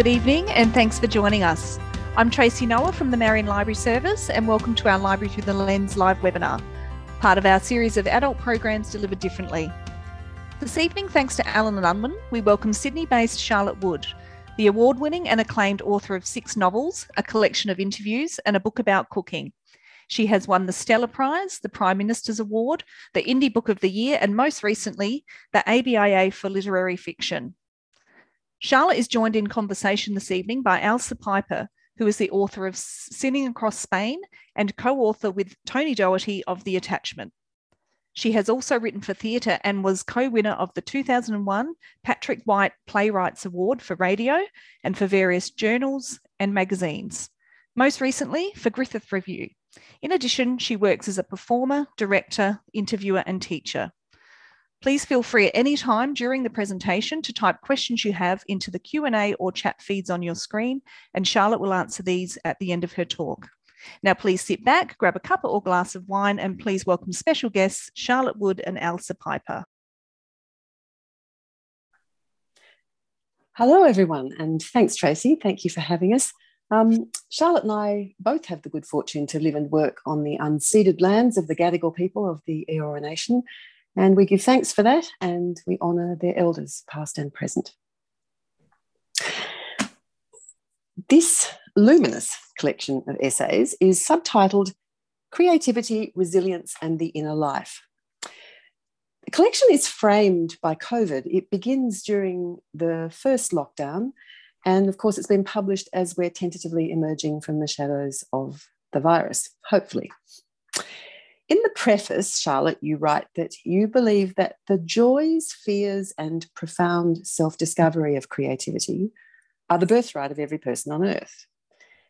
Good evening, and thanks for joining us. I'm Tracy Noah from the Marion Library Service, and welcome to our Library Through the Lens live webinar, part of our series of adult programs delivered differently. This evening, thanks to Allen and Unwin, we welcome Sydney based Charlotte Wood, the award winning and acclaimed author of six novels, a collection of interviews, and a book about cooking. She has won the Stella Prize, the Prime Minister's Award, the Indie Book of the Year, and most recently, the ABIA for Literary Fiction. Charlotte is joined in conversation this evening by Ailsa Piper, who is the author of Sinning Across Spain and co author with Tony Doherty of The Attachment. She has also written for theatre and was co winner of the 2001 Patrick White Playwrights Award for radio and for various journals and magazines, most recently for Griffith Review. In addition, she works as a performer, director, interviewer, and teacher. Please feel free at any time during the presentation to type questions you have into the Q&A or chat feeds on your screen, and Charlotte will answer these at the end of her talk. Now, please sit back, grab a cup or glass of wine, and please welcome special guests Charlotte Wood and Ailsa Piper. Hello, everyone, and thanks, Tracy. Thank you for having us. Um, Charlotte and I both have the good fortune to live and work on the unceded lands of the Gadigal people of the Eora Nation, and we give thanks for that and we honour their elders, past and present. This luminous collection of essays is subtitled Creativity, Resilience, and the Inner Life. The collection is framed by COVID. It begins during the first lockdown, and of course, it's been published as we're tentatively emerging from the shadows of the virus, hopefully. In the preface, Charlotte, you write that you believe that the joys, fears, and profound self discovery of creativity are the birthright of every person on earth.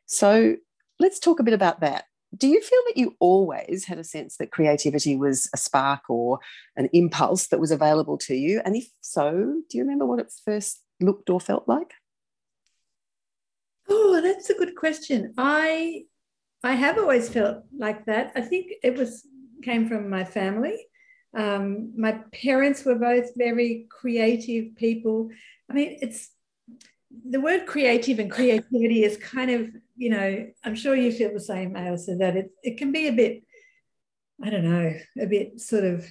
So let's talk a bit about that. Do you feel that you always had a sense that creativity was a spark or an impulse that was available to you? And if so, do you remember what it first looked or felt like? Oh, that's a good question. I I have always felt like that. I think it was came from my family. Um, my parents were both very creative people. I mean, it's the word creative and creativity is kind of, you know, I'm sure you feel the same, Ailsa, that it, it can be a bit, I don't know, a bit sort of,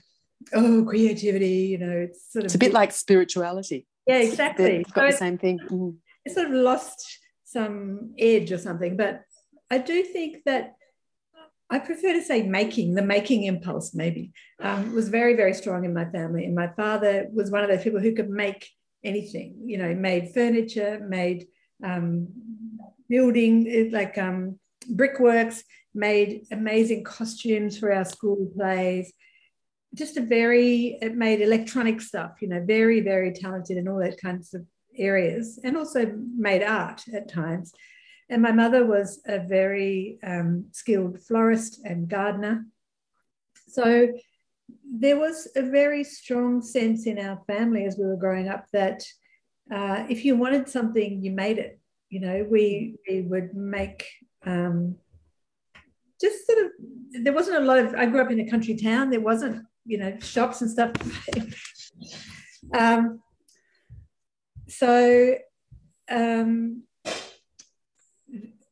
oh, creativity, you know, it's sort of. It's a bit like spirituality. Yeah, exactly. It's got so the same thing. Mm. It sort of lost some edge or something. But I do think that I prefer to say making, the making impulse maybe, um, was very, very strong in my family. And my father was one of those people who could make anything, you know, made furniture, made um, building, like um, brickworks, made amazing costumes for our school plays. Just a very, it made electronic stuff, you know, very, very talented in all that kinds of areas, and also made art at times. And my mother was a very um, skilled florist and gardener. So there was a very strong sense in our family as we were growing up that uh, if you wanted something, you made it. You know, we we would make um, just sort of. There wasn't a lot of. I grew up in a country town. There wasn't you know shops and stuff. um, so um,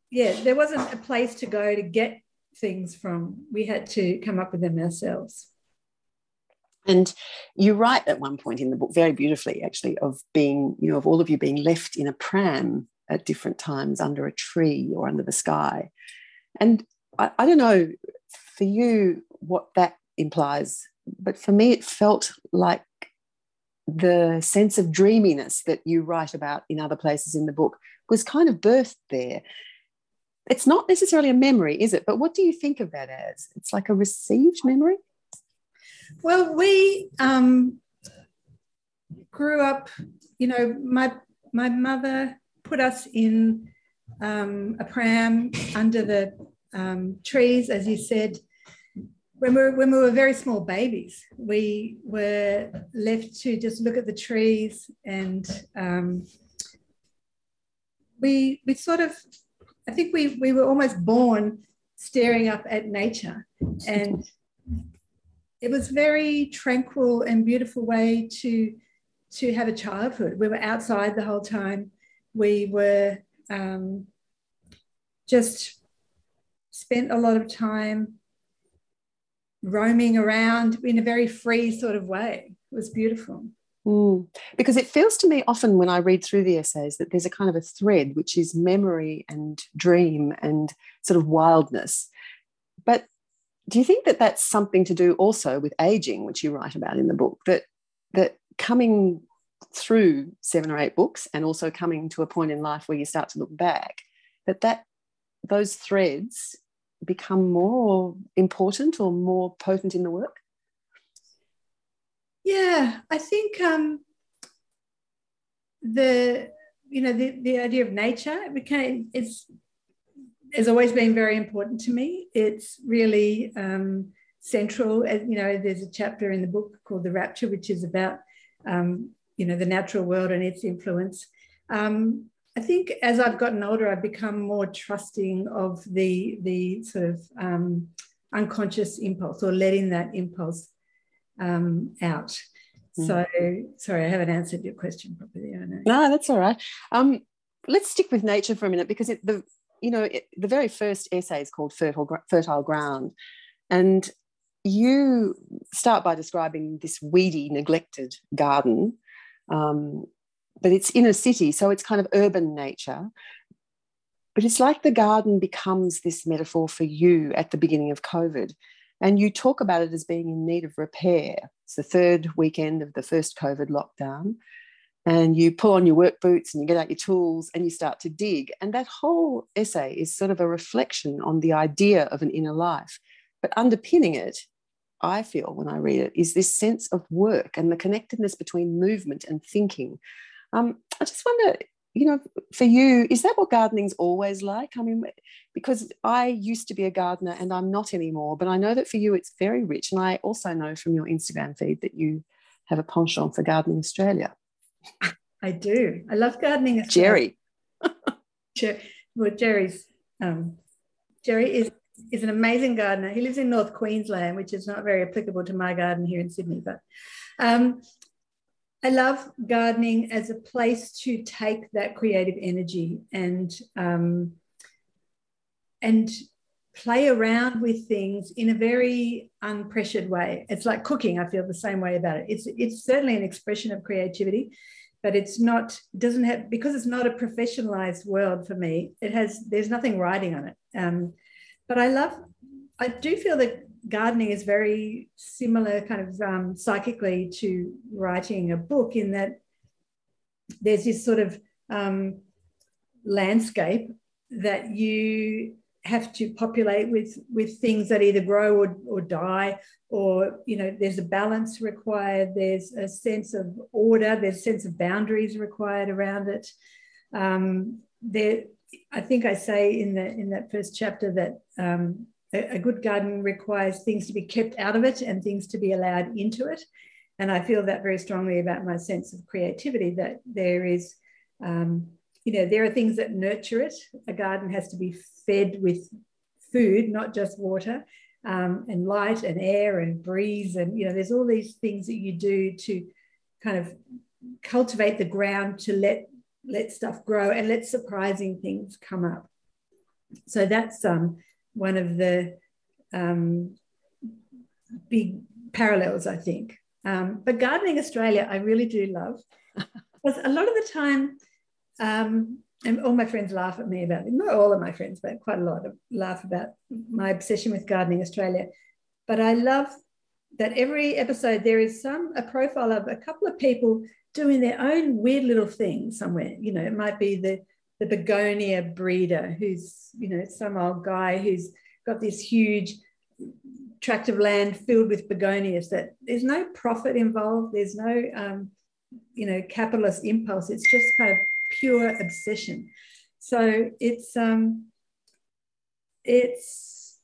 yeah, there wasn't a place to go to get things from. We had to come up with them ourselves. And you write at one point in the book very beautifully, actually, of being, you know, of all of you being left in a pram at different times under a tree or under the sky. And I, I don't know for you what that implies, but for me, it felt like the sense of dreaminess that you write about in other places in the book was kind of birthed there. It's not necessarily a memory, is it? But what do you think of that as? It's like a received memory? Well, we um, grew up, you know, my my mother put us in um, a pram under the um, trees, as you said, when we, were, when we were very small babies. We were left to just look at the trees and um, we, we sort of, I think we, we were almost born staring up at nature. And it was very tranquil and beautiful way to to have a childhood. We were outside the whole time. we were um, just spent a lot of time roaming around in a very free sort of way. It was beautiful. Mm. Because it feels to me often when I read through the essays that there's a kind of a thread which is memory and dream and sort of wildness. But do you think that that's something to do also with aging, which you write about in the book? That that coming through seven or eight books and also coming to a point in life where you start to look back, that that those threads become more important or more potent in the work? Yeah, I think um, the you know the, the idea of nature became it's has always been very important to me. It's really um, central. You know, there's a chapter in the book called The Rapture, which is about um, you know the natural world and its influence. Um, I think as I've gotten older, I've become more trusting of the the sort of um, unconscious impulse or letting that impulse um, out. Mm. So sorry, I haven't answered your question properly. I know. No, that's all right. Um, let's stick with nature for a minute because it, the you know it, the very first essay is called fertile fertile ground, and you start by describing this weedy, neglected garden. Um, but it's in a city, so it's kind of urban nature. But it's like the garden becomes this metaphor for you at the beginning of COVID. And you talk about it as being in need of repair. It's the third weekend of the first COVID lockdown. And you pull on your work boots and you get out your tools and you start to dig. And that whole essay is sort of a reflection on the idea of an inner life. But underpinning it, I feel when I read it, is this sense of work and the connectedness between movement and thinking. Um, I just wonder, you know, for you, is that what gardening's always like? I mean, because I used to be a gardener and I'm not anymore, but I know that for you it's very rich. And I also know from your Instagram feed that you have a penchant for Gardening Australia. I do. I love gardening. Australia. Jerry. well, Jerry's um, Jerry is is an amazing gardener. He lives in North Queensland, which is not very applicable to my garden here in Sydney, but um, I love gardening as a place to take that creative energy and um, and play around with things in a very unpressured way. It's like cooking. I feel the same way about it. It's it's certainly an expression of creativity, but it's not. Doesn't have because it's not a professionalized world for me. It has. There's nothing writing on it. Um, but I love. I do feel that gardening is very similar, kind of um, psychically, to writing a book in that there's this sort of um, landscape that you have to populate with with things that either grow or, or die or you know there's a balance required there's a sense of order there's a sense of boundaries required around it. Um, there i think i say in the in that first chapter that um, a, a good garden requires things to be kept out of it and things to be allowed into it. And I feel that very strongly about my sense of creativity that there is, um, you know, there are things that nurture it. A garden has to be fed with food, not just water, um, and light and air and breeze. And, you know, there's all these things that you do to kind of cultivate the ground to let let stuff grow and let surprising things come up. So that's um, one of the um, big parallels, I think. Um, but gardening Australia, I really do love. because a lot of the time, um, and all my friends laugh at me about it. Not all of my friends, but quite a lot of laugh about my obsession with gardening Australia. But I love that every episode there is some a profile of a couple of people doing their own weird little thing somewhere. You know, it might be the the begonia breeder, who's, you know, some old guy who's got this huge tract of land filled with begonias that there's no profit involved. There's no, um, you know, capitalist impulse. It's just kind of pure obsession. So it's, um, it's,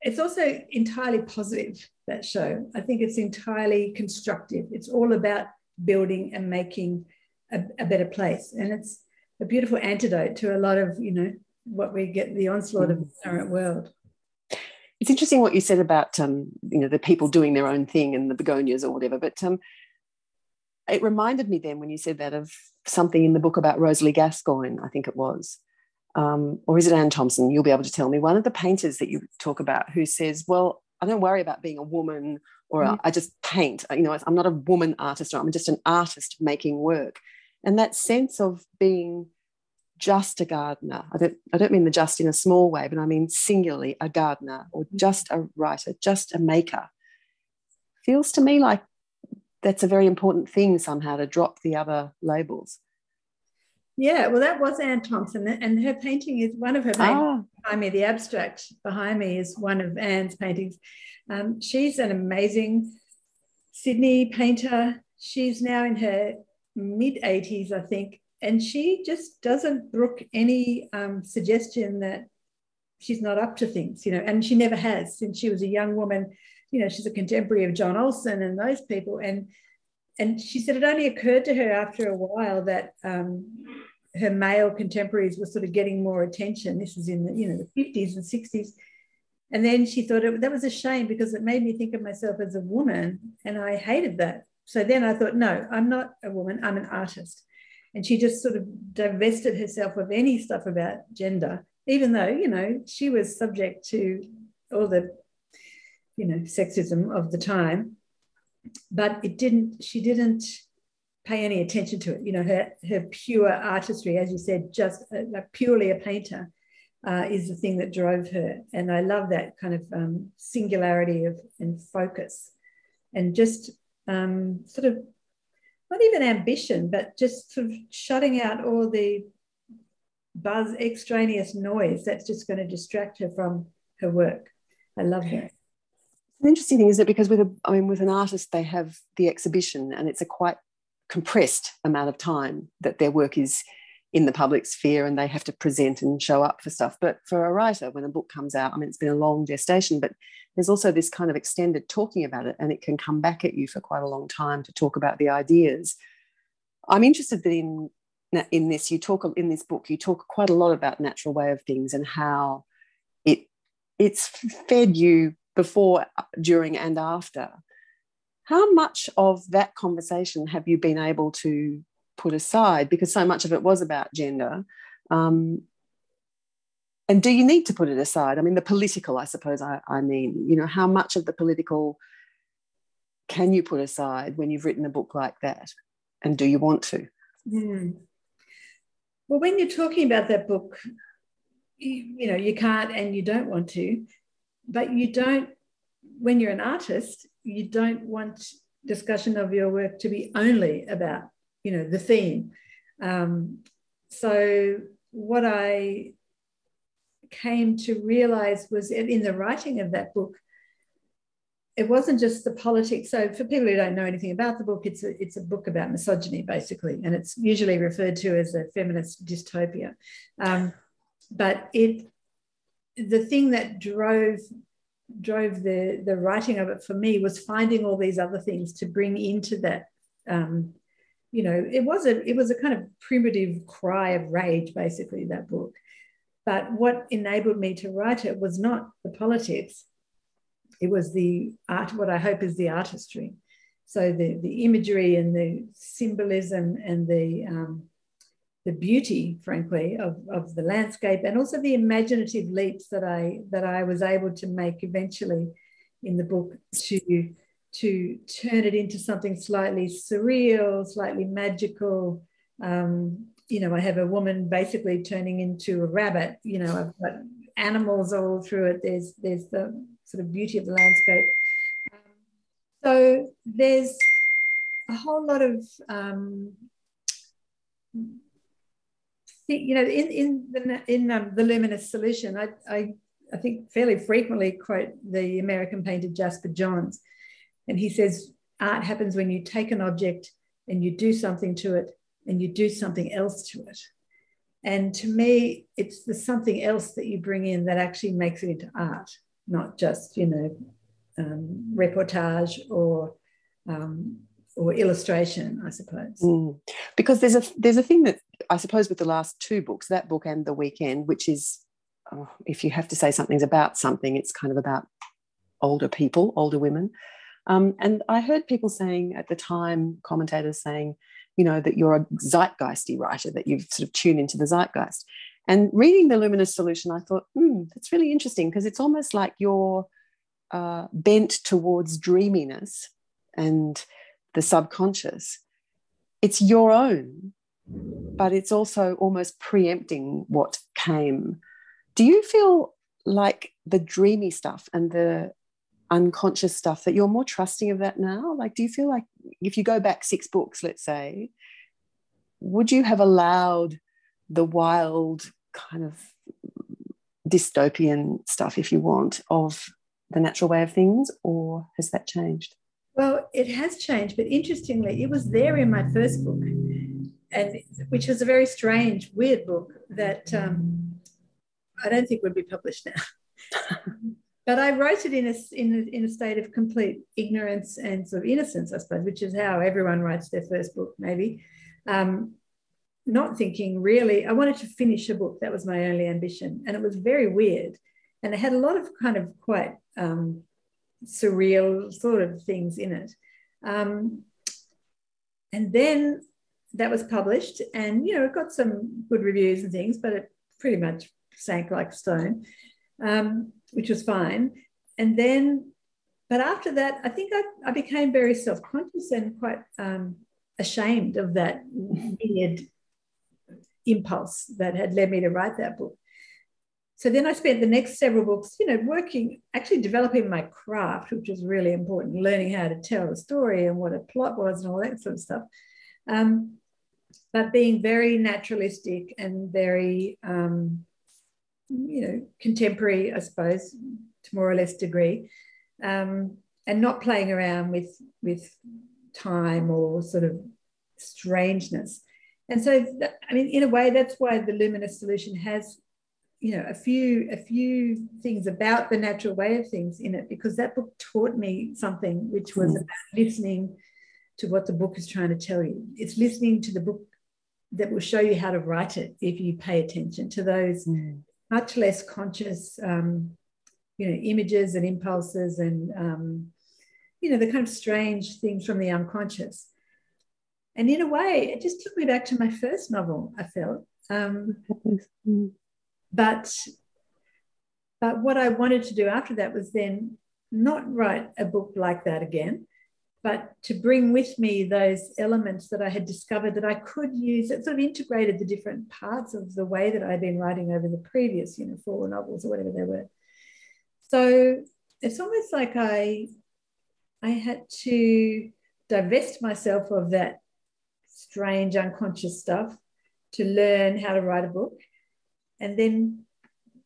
it's also entirely positive, that show. I think it's entirely constructive. It's all about building and making a, a better place. And it's, a beautiful antidote to a lot of you know what we get the onslaught of the current world it's interesting what you said about um, you know the people doing their own thing and the begonias or whatever but um, it reminded me then when you said that of something in the book about Rosalie Gascoigne, I think it was. Um, or is it Ann Thomson? You'll be able to tell me. One of the painters that you talk about who says, Well, I don't worry about being a woman or mm. I just paint. You know, I'm not a woman artist, or I'm just an artist making work. And that sense of being just a gardener, I don't, I don't mean the just in a small way, but I mean singularly a gardener or mm. just a writer, just a maker, feels to me like that's a very important thing somehow to drop the other labels. Yeah, well, that was Ann Thomson, and her painting is one of her paintings ah. behind me. The abstract behind me is one of Ann's paintings. Um, she's an amazing Sydney painter. She's now in her mid 80s, I think, and she just doesn't brook any um, suggestion that she's not up to things, you know, and she never has since she was a young woman you know, she's a contemporary of John Olsen and those people. And and she said it only occurred to her after a while that um, her male contemporaries were sort of getting more attention. This is in the you know the 50s and 60s. And then she thought it, that was a shame because it made me think of myself as a woman, and I hated that. So then I thought, no, I'm not a woman. I'm an artist. And she just sort of divested herself of any stuff about gender, even though you know she was subject to all the you know sexism of the time but it didn't she didn't pay any attention to it you know her her pure artistry as you said just a, a purely a painter uh, is the thing that drove her and i love that kind of um, singularity of and focus and just um, sort of not even ambition but just sort of shutting out all the buzz extraneous noise that's just going to distract her from her work. I love that the interesting thing is that because with a, I mean, with an artist, they have the exhibition, and it's a quite compressed amount of time that their work is in the public sphere, and they have to present and show up for stuff. But for a writer, when a book comes out, I mean, it's been a long gestation, but there's also this kind of extended talking about it, and it can come back at you for quite a long time to talk about the ideas. I'm interested that in in this. You talk in this book. You talk quite a lot about natural way of things and how it it's fed you before, during, and after. How much of that conversation have you been able to put aside? Because so much of it was about gender. Um, and do you need to put it aside? I mean, the political, I suppose I, I mean, you know, how much of the political can you put aside when you've written a book like that? And do you want to? Mm. Well, when you're talking about that book, you, you, know, you can't and you don't want to but you don't when you're an artist you don't want discussion of your work to be only about you know the theme. Um, so what i came to realize was in the writing of that book it wasn't just the politics. So for people who don't know anything about the book it's a, it's a book about misogyny basically and it's usually referred to as a feminist dystopia. Um, but it the thing that drove drove the the writing of it for me was finding all these other things to bring into that um, you know it was a it was a kind of primitive cry of rage basically that book. But what enabled me to write it was not the politics. It was the art what i hope is the artistry. So the the imagery and the symbolism and the um, the beauty, frankly, of, of the landscape and also the imaginative leaps that I that I was able to make eventually in the book to to turn it into something slightly surreal, slightly magical. Um, you know, I have a woman basically turning into a rabbit. You know, I've got animals all through it. There's there's the sort of beauty of the landscape. Um, so there's a whole lot of um, you know, in in the in um, the luminous solution, I, I I think fairly frequently quote the American painter Jasper Johns, and he says art happens when you take an object and you do something to it and you do something else to it. And to me, it's the something else that you bring in that actually makes it into art, not just you know um, reportage or um, or illustration, I suppose. Mm. Because there's a there's a thing that I suppose with the last two books, that book and the weekend, which is oh, if you have to say something's about something, it's kind of about older people, older women. Um, and I heard people saying at the time, commentators saying, you know, that you're a zeitgeisty writer, that you've sort of tuned into the zeitgeist. And reading the Luminous Solution, I thought, hmm, that's really interesting because it's almost like you're uh, bent towards dreaminess and the subconscious. It's your own, but it's also almost preempting what came. Do you feel like the dreamy stuff and the unconscious stuff that you're more trusting of that now? Like, do you feel like if you go back six books, let's say, would you have allowed the wild kind of dystopian stuff, if you want, of the natural way of things, or has that changed? Well, it has changed, but interestingly, it was there in my first book, and which was a very strange, weird book that um, I don't think would be published now. but I wrote it in a, in in a state of complete ignorance and sort of innocence, I suppose, which is how everyone writes their first book, maybe. Um, not thinking really, I wanted to finish a book. That was my only ambition. And it was very weird. And it had a lot of kind of quite um, surreal sort of things in it. Um, and then that was published, and you know, it got some good reviews and things, but it pretty much sank like stone. Um, which was fine. And then, but after that, I think I, I became very self conscious and quite um, ashamed of that weird impulse that had led me to write that book. So then I spent the next several books, you know, working, actually developing my craft, which was really important, learning how to tell a story and what a plot was and all that sort of stuff. Um, but being very naturalistic and very um, you know, contemporary, I suppose, to more or less degree, um, and not playing around with with time or sort of strangeness. And so, I mean, in a way, that's why the luminous solution has, you know, a few a few things about the natural way of things in it, because that book taught me something, which was mm. about listening to what the book is trying to tell you. It's listening to the book that will show you how to write it if you pay attention to those mm much less conscious, um, you know, images and impulses and, um, you know, the kind of strange things from the unconscious. And in a way, it just took me back to my first novel, I felt. Um, but but what I wanted to do after that was then not write a book like that again, but to bring with me those elements that I had discovered that I could use, it sort of integrated the different parts of the way that I'd been writing over the previous, you know, four novels or whatever they were. So it's almost like I, I had to divest myself of that strange unconscious stuff to learn how to write a book and then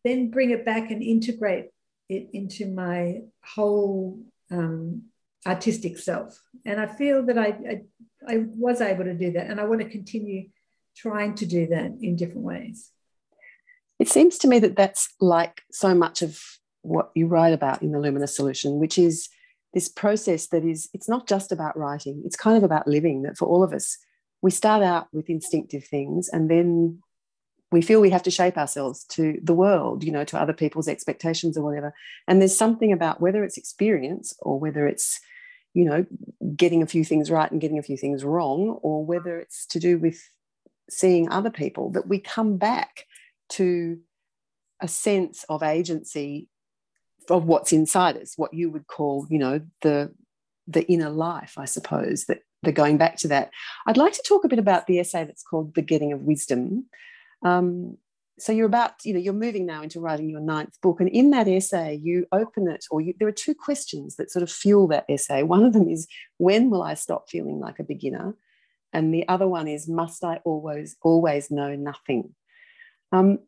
then bring it back and integrate it into my whole um, artistic self. And I feel that I, I, I was able to do that. And I want to continue trying to do that in different ways. It seems to me that that's like so much of what you write about in the Luminous Solution, which is this process that is, it's not just about writing, it's kind of about living, that for all of us, we start out with instinctive things and then we feel we have to shape ourselves to the world, you know, to other people's expectations or whatever. And there's something about whether it's experience or whether it's you know, getting a few things right and getting a few things wrong, or whether it's to do with seeing other people, that we come back to a sense of agency of what's inside us, what you would call, you know, the the inner life, I suppose, that the going back to that. I'd like to talk a bit about the essay that's called The Getting of Wisdom. Um, so you're about you know you're moving now into writing your ninth book and in that essay you open it or you, there are two questions that sort of fuel that essay. One of them is when will i stop feeling like a beginner? And the other one is must i always always know nothing? Um,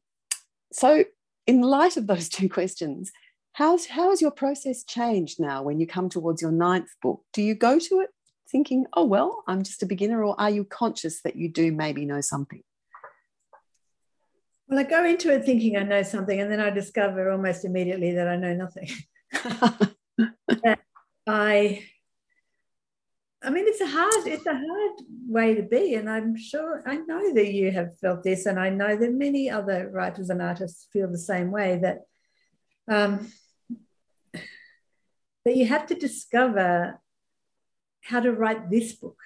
so in light of those two questions how's how has your process changed now when you come towards your ninth book? Do you go to it thinking oh well i'm just a beginner or are you conscious that you do maybe know something well, I go into it thinking I know something, and then I discover almost immediately that I know nothing. I, I mean, it's a hard, it's a hard way to be, and I'm sure I know that you have felt this, and I know that many other writers and artists feel the same way. That, um, that you have to discover how to write this book.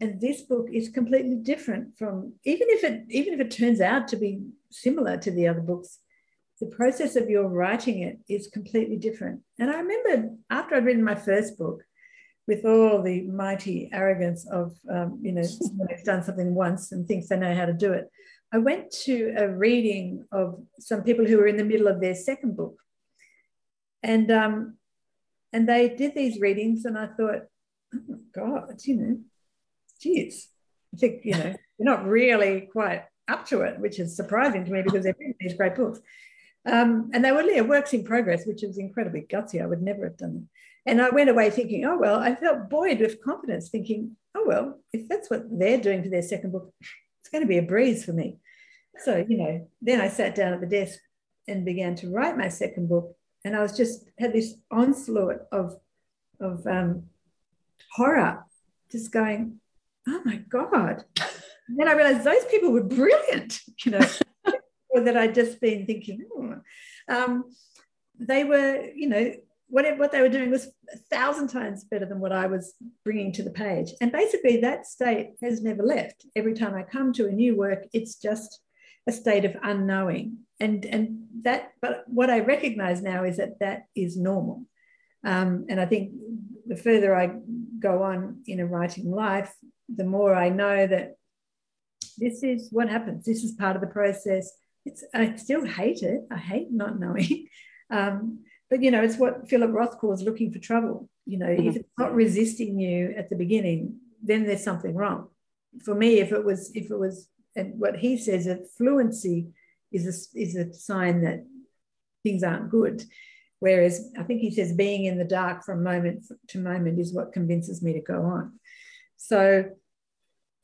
And this book is completely different from even if it even if it turns out to be similar to the other books, the process of your writing it is completely different. And I remember after I'd written my first book, with all the mighty arrogance of, um, you know, someone who's done something once and thinks they know how to do it, I went to a reading of some people who were in the middle of their second book. And, um, and they did these readings, and I thought, oh God, you know, geez, I think, you know, they're not really quite up to it, which is surprising to me because they've written these great books. Um, and they were yeah, works in progress, which is incredibly gutsy. I would never have done them. And I went away thinking, oh, well, I felt buoyed with confidence, thinking, oh, well, if that's what they're doing for their second book, it's going to be a breeze for me. So, you know, then I sat down at the desk and began to write my second book. And I was just had this onslaught of, of um, horror, just going, oh my God. And then I realized those people were brilliant, you know, or that I'd just been thinking, oh. um, they were, you know, what, what they were doing was a thousand times better than what I was bringing to the page. And basically, that state has never left. Every time I come to a new work, it's just a state of unknowing. And, and that, but what I recognize now is that that is normal. Um, and I think the further I go on in a writing life, the more I know that this is what happens. This is part of the process. It's, I still hate it. I hate not knowing. Um, but you know, it's what Philip Roth calls looking for trouble. You know, mm-hmm. if it's not resisting you at the beginning, then there's something wrong. For me, if it was, if it was, and what he says that fluency is a, is a sign that things aren't good. Whereas I think he says being in the dark from moment to moment is what convinces me to go on. So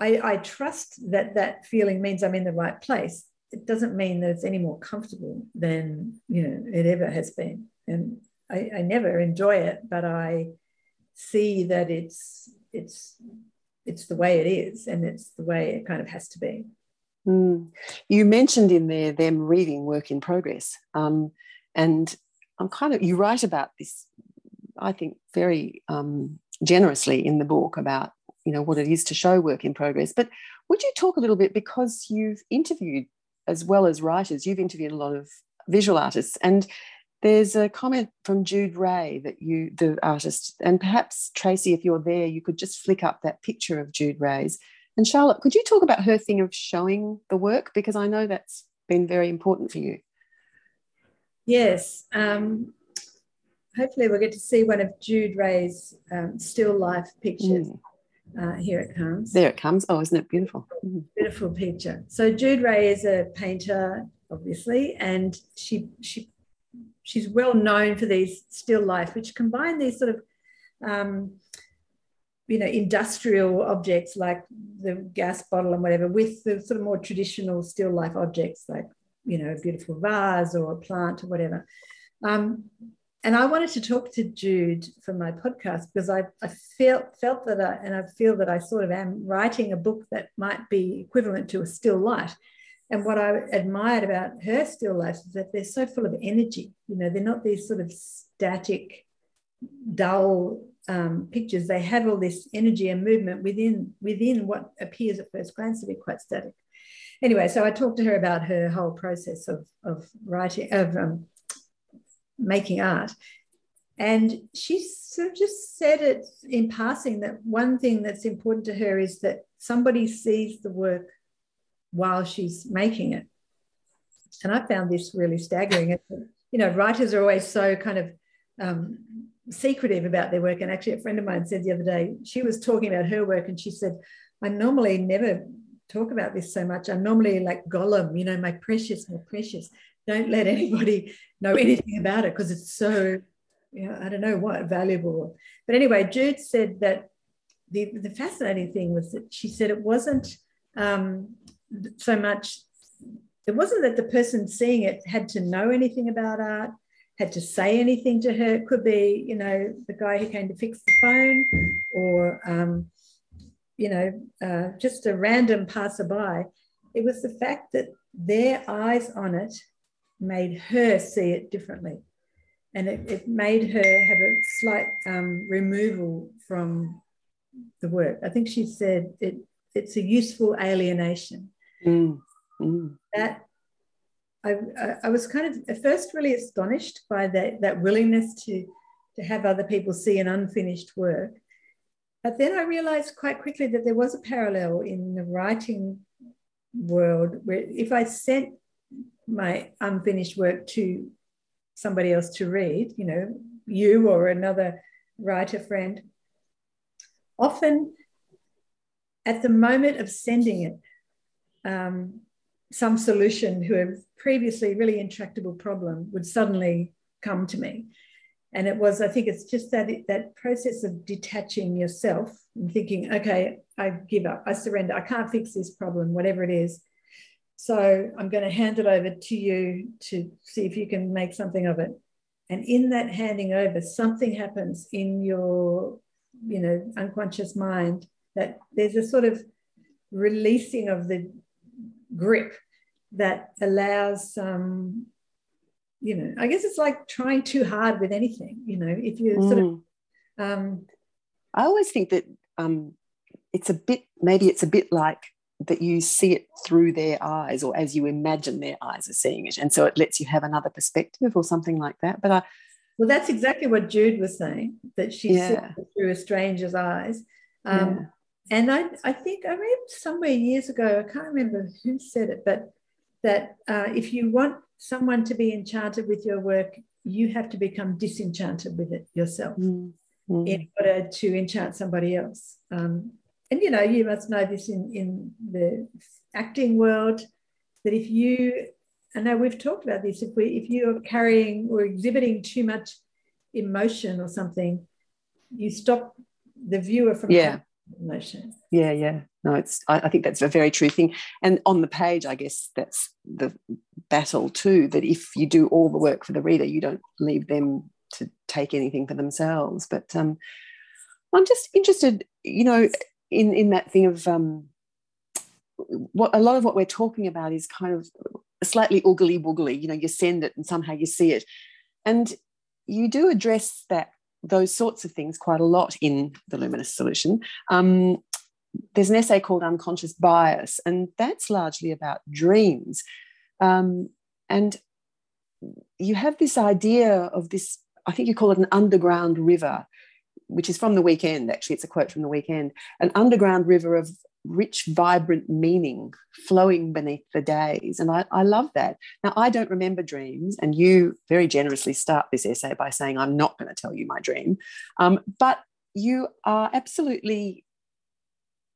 I, I trust that that feeling means I'm in the right place. It doesn't mean that it's any more comfortable than you know it ever has been and I, I never enjoy it, but I see that it's it's it's the way it is, and it's the way it kind of has to be. Mm. You mentioned in there them reading work in progress, um, and I'm kind of you write about this, I think, very um, generously in the book about you know what it is to show work in progress. But would you talk a little bit because you've interviewed as well as writers, you've interviewed a lot of visual artists, and there's a comment from Jude Rae that you, the artist, and perhaps Tracy, if you're there, you could just flick up that picture of Jude Rae's. And Charlotte, could you talk about her thing of showing the work? Because I know that's been very important for you. Yes. Um, hopefully, we'll get to see one of Jude Rae's um, still life pictures. Mm. Uh, here it comes. There it comes. Oh, isn't it beautiful? Mm. Beautiful picture. So Jude Rae is a painter, obviously, and she she she's well known for these still life, which combine these sort of um, you know industrial objects like the gas bottle and whatever with the sort of more traditional still life objects like you know a beautiful vase or a plant or whatever um, and i wanted to talk to jude for my podcast because i, I felt felt that I, and i feel that i sort of am writing a book that might be equivalent to a still life and what I admired about her still lifes is that they're so full of energy. You know, they're not these sort of static, dull um, pictures. They have all this energy and movement within within what appears at first glance to be quite static. Anyway, so I talked to her about her whole process of, of writing, of um, making art. And she sort of just said it in passing that one thing that's important to her is that somebody sees the work while she's making it. And I found this really staggering. You know, writers are always so kind of um, secretive about their work. And actually, a friend of mine said the other day, she was talking about her work and she said, I normally never talk about this so much. I'm normally like Gollum, you know, my precious, my precious. Don't let anybody know anything about it because it's so, know, I don't know what, valuable. But anyway, Jude said that the, the fascinating thing was that she said it wasn't um, so much it wasn't that the person seeing it had to know anything about art had to say anything to her it could be you know the guy who came to fix the phone or um, you know uh, just a random passerby it was the fact that their eyes on it made her see it differently and it, it made her have a slight um, removal from the work. I think she said it it's a useful alienation. Mm. Mm. That I, I was kind of at first really astonished by that, that willingness to, to have other people see an unfinished work. But then I realized quite quickly that there was a parallel in the writing world where if I sent my unfinished work to somebody else to read, you know, you or another writer friend, often at the moment of sending it, um, some solution who have previously really intractable problem would suddenly come to me. And it was, I think it's just that, that process of detaching yourself and thinking, okay, I give up, I surrender, I can't fix this problem, whatever it is. So I'm going to hand it over to you to see if you can make something of it. And in that handing over, something happens in your, you know, unconscious mind that there's a sort of releasing of the grip that allows um, you know i guess it's like trying too hard with anything you know if you mm. sort of mm. um, i always think that um, it's a bit maybe it's a bit like that you see it through their eyes or as you imagine their eyes are seeing it and so it lets you have another perspective or something like that but i well that's exactly what jude was saying that she yeah. through a stranger's eyes um, yeah. and I, I think I read somewhere years ago, I can't remember who said it, but that uh, if you want someone to be enchanted with your work, you have to become disenchanted with it yourself mm. Mm. in order to enchant somebody else. Um, and you know, you must know this in, in the acting world that if you, I know we've talked about this, if we if you're carrying or exhibiting too much emotion or something, you stop the viewer from yeah. emotion. Yeah, yeah no it's I, I, think that's a very true thing and on the page i guess that's the battle too that if you do all the work for the reader you don't leave them to take anything for themselves but um, i'm just interested you know in in that thing of um, what a lot of what we're talking about is kind of slightly oogly boogly you know you send it and somehow you see it and you do address that those sorts of things quite a lot in the luminous solution um, there's an essay called Unconscious Bias, and that's largely about dreams. Um, and you have this idea of this, I think you call it an underground river, which is from the weekend, actually. It's a quote from the weekend an underground river of rich, vibrant meaning flowing beneath the days. And I, I love that. Now, I don't remember dreams, and you very generously start this essay by saying, I'm not going to tell you my dream. Um, but you are absolutely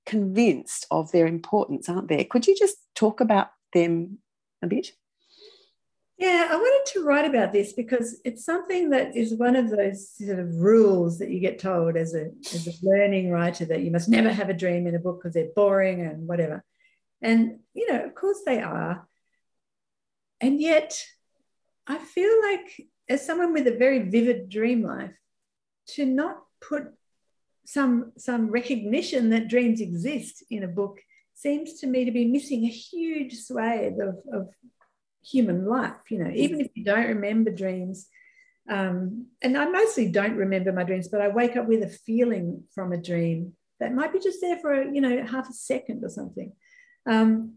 convinced of their importance, aren't there? Could you just talk about them a bit? Yeah, I wanted to write about this because it's something that is one of those sort of rules that you get told as a, as a learning writer that you must never have a dream in a book because they're boring and whatever. And, you know, of course they are. And yet, I feel like as someone with a very vivid dream life, to not put some some recognition that dreams exist in a book seems to me to be missing a huge swathe of, of human life you know even if you don't remember dreams um, and i mostly don't remember my dreams but i wake up with a feeling from a dream that might be just there for you know half a second or something um,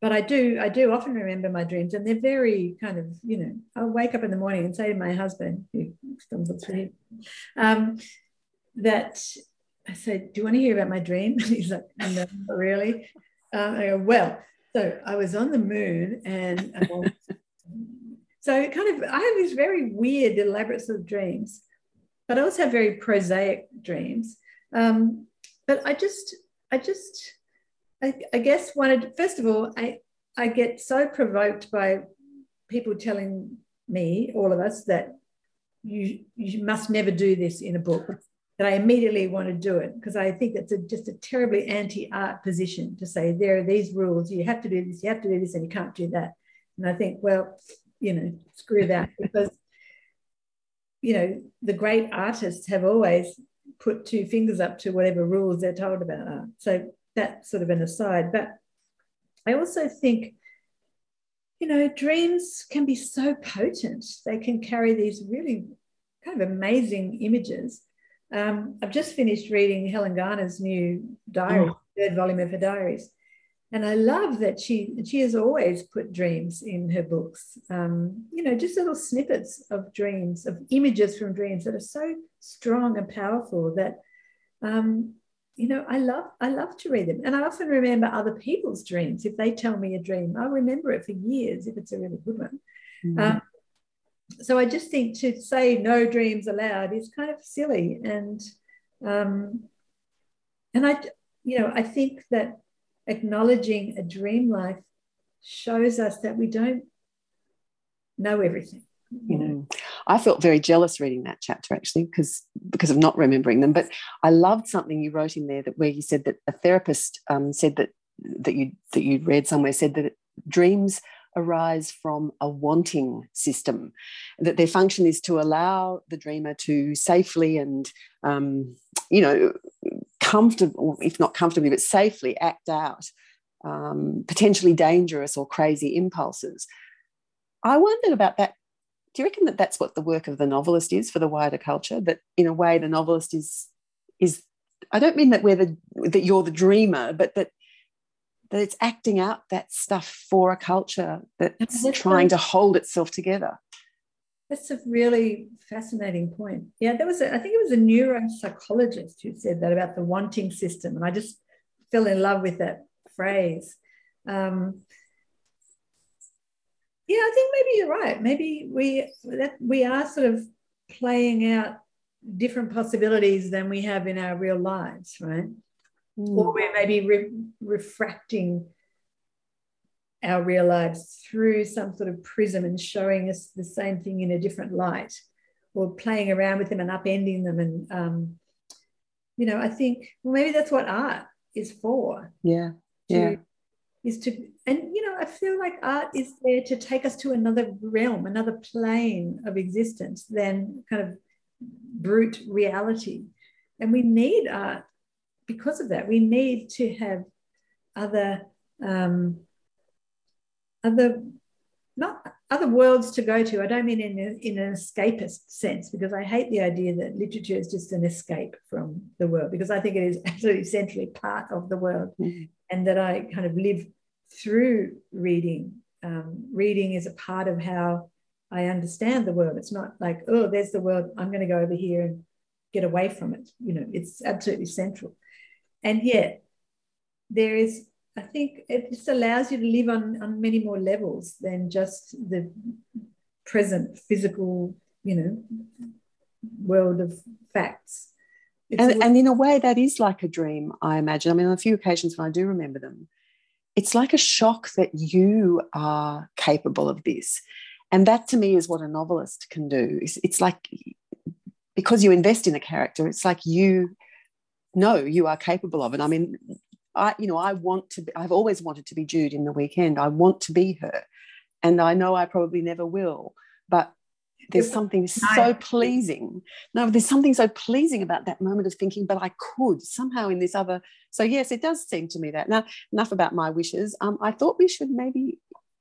but I do I do often remember my dreams, and they're very kind of you know I'll wake up in the morning and say to my husband who stumbles through, um, that I said, Do you want to hear about my dream? And he's like, No, not really. Uh, I go, Well, so I was on the moon and um, so kind of I have these very weird, elaborate sort of dreams, but I also have very prosaic dreams. Um, but I just, I just, I, I guess wanted, first of all, I, I get so provoked by people telling me, all of us, that you, you must never do this in a book that I immediately want to do it because I think that's a, just a terribly anti-art position to say there are these rules, you have to do this, you have to do this, and you can't do that. And I think, well, you know, screw that because you know the great artists have always put two fingers up to whatever rules they're told about art. So that's sort of an aside. But I also think, you know, dreams can be so potent. They can carry these really kind of amazing images Um, I've just finished reading Helen Garner's new diary, oh. third volume of her diaries. And I love that she she has always put dreams in her books. Um, you know, just little snippets of dreams, of images from dreams that are so strong and powerful that um, you know, I love I love to read them. And I often remember other people's dreams. If they tell me a dream, I'll remember it for years if it's a really good one. Mm-hmm. Um, so I just think to say no dreams allowed is kind of silly. And um, and I you know, I think that acknowledging a dream life shows us that we don't know everything. You know, I felt very jealous reading that chapter actually because because of not remembering them. But I loved something you wrote in there that where you said that a therapist um, said that that you that you read somewhere said that dreams arise from a wanting system, that their function is to allow the dreamer to safely and um, you know comfortable, if not comfortably, but safely act out um, potentially dangerous or crazy impulses. I wondered about that. Do you reckon that that's what the work of the novelist is for the wider culture? That in a way, the novelist is is. I don't mean that we're the that you're the dreamer, but that that it's acting out that stuff for a culture that's trying to hold itself together. That's a really fascinating point. Yeah, there was a, I think it was a neuropsychologist who said that about the wanting system, and I just fell in love with that phrase. Um, yeah, I think maybe you're right. Maybe we that we are sort of playing out different possibilities than we have in our real lives, right? Mm. Or we're maybe re- refracting our real lives through some sort of prism and showing us the same thing in a different light or playing around with them and upending them and um, you know i think well maybe that's what art is for. Yeah to, yeah. is to and you know i feel like art is there to take us to another realm another plane of existence than kind of brute reality. And we need art because of that we need to have other um, other not other worlds to go to. I don't mean in, a, in an escapist sense, because I hate the idea that literature is just an escape from the world, because I think it is absolutely centrally part of the world, mm-hmm. and that I kind of live through reading. Um, reading is a part of how I understand the world. It's not like, oh, there's the world. I'm going to go over here and get away from it. You know, it's absolutely central. And yet, there is I think it just allows you to live on, on many more levels than just the present physical, you know, world of facts. and, and in a way, that is like a dream, I imagine. I mean, on a few occasions when I do remember them, it's like a shock that you are capable of this. And that to me is what a novelist can do. It's, it's like because you invest in a character, it's like you know you are capable of it. I mean, I, you know, I want to, be, I've always wanted to be Jude in the weekend. I want to be her. And I know I probably never will, but there's something so pleasing. No, there's something so pleasing about that moment of thinking, but I could somehow in this other. So, yes, it does seem to me that. Now, enough about my wishes. Um, I thought we should maybe,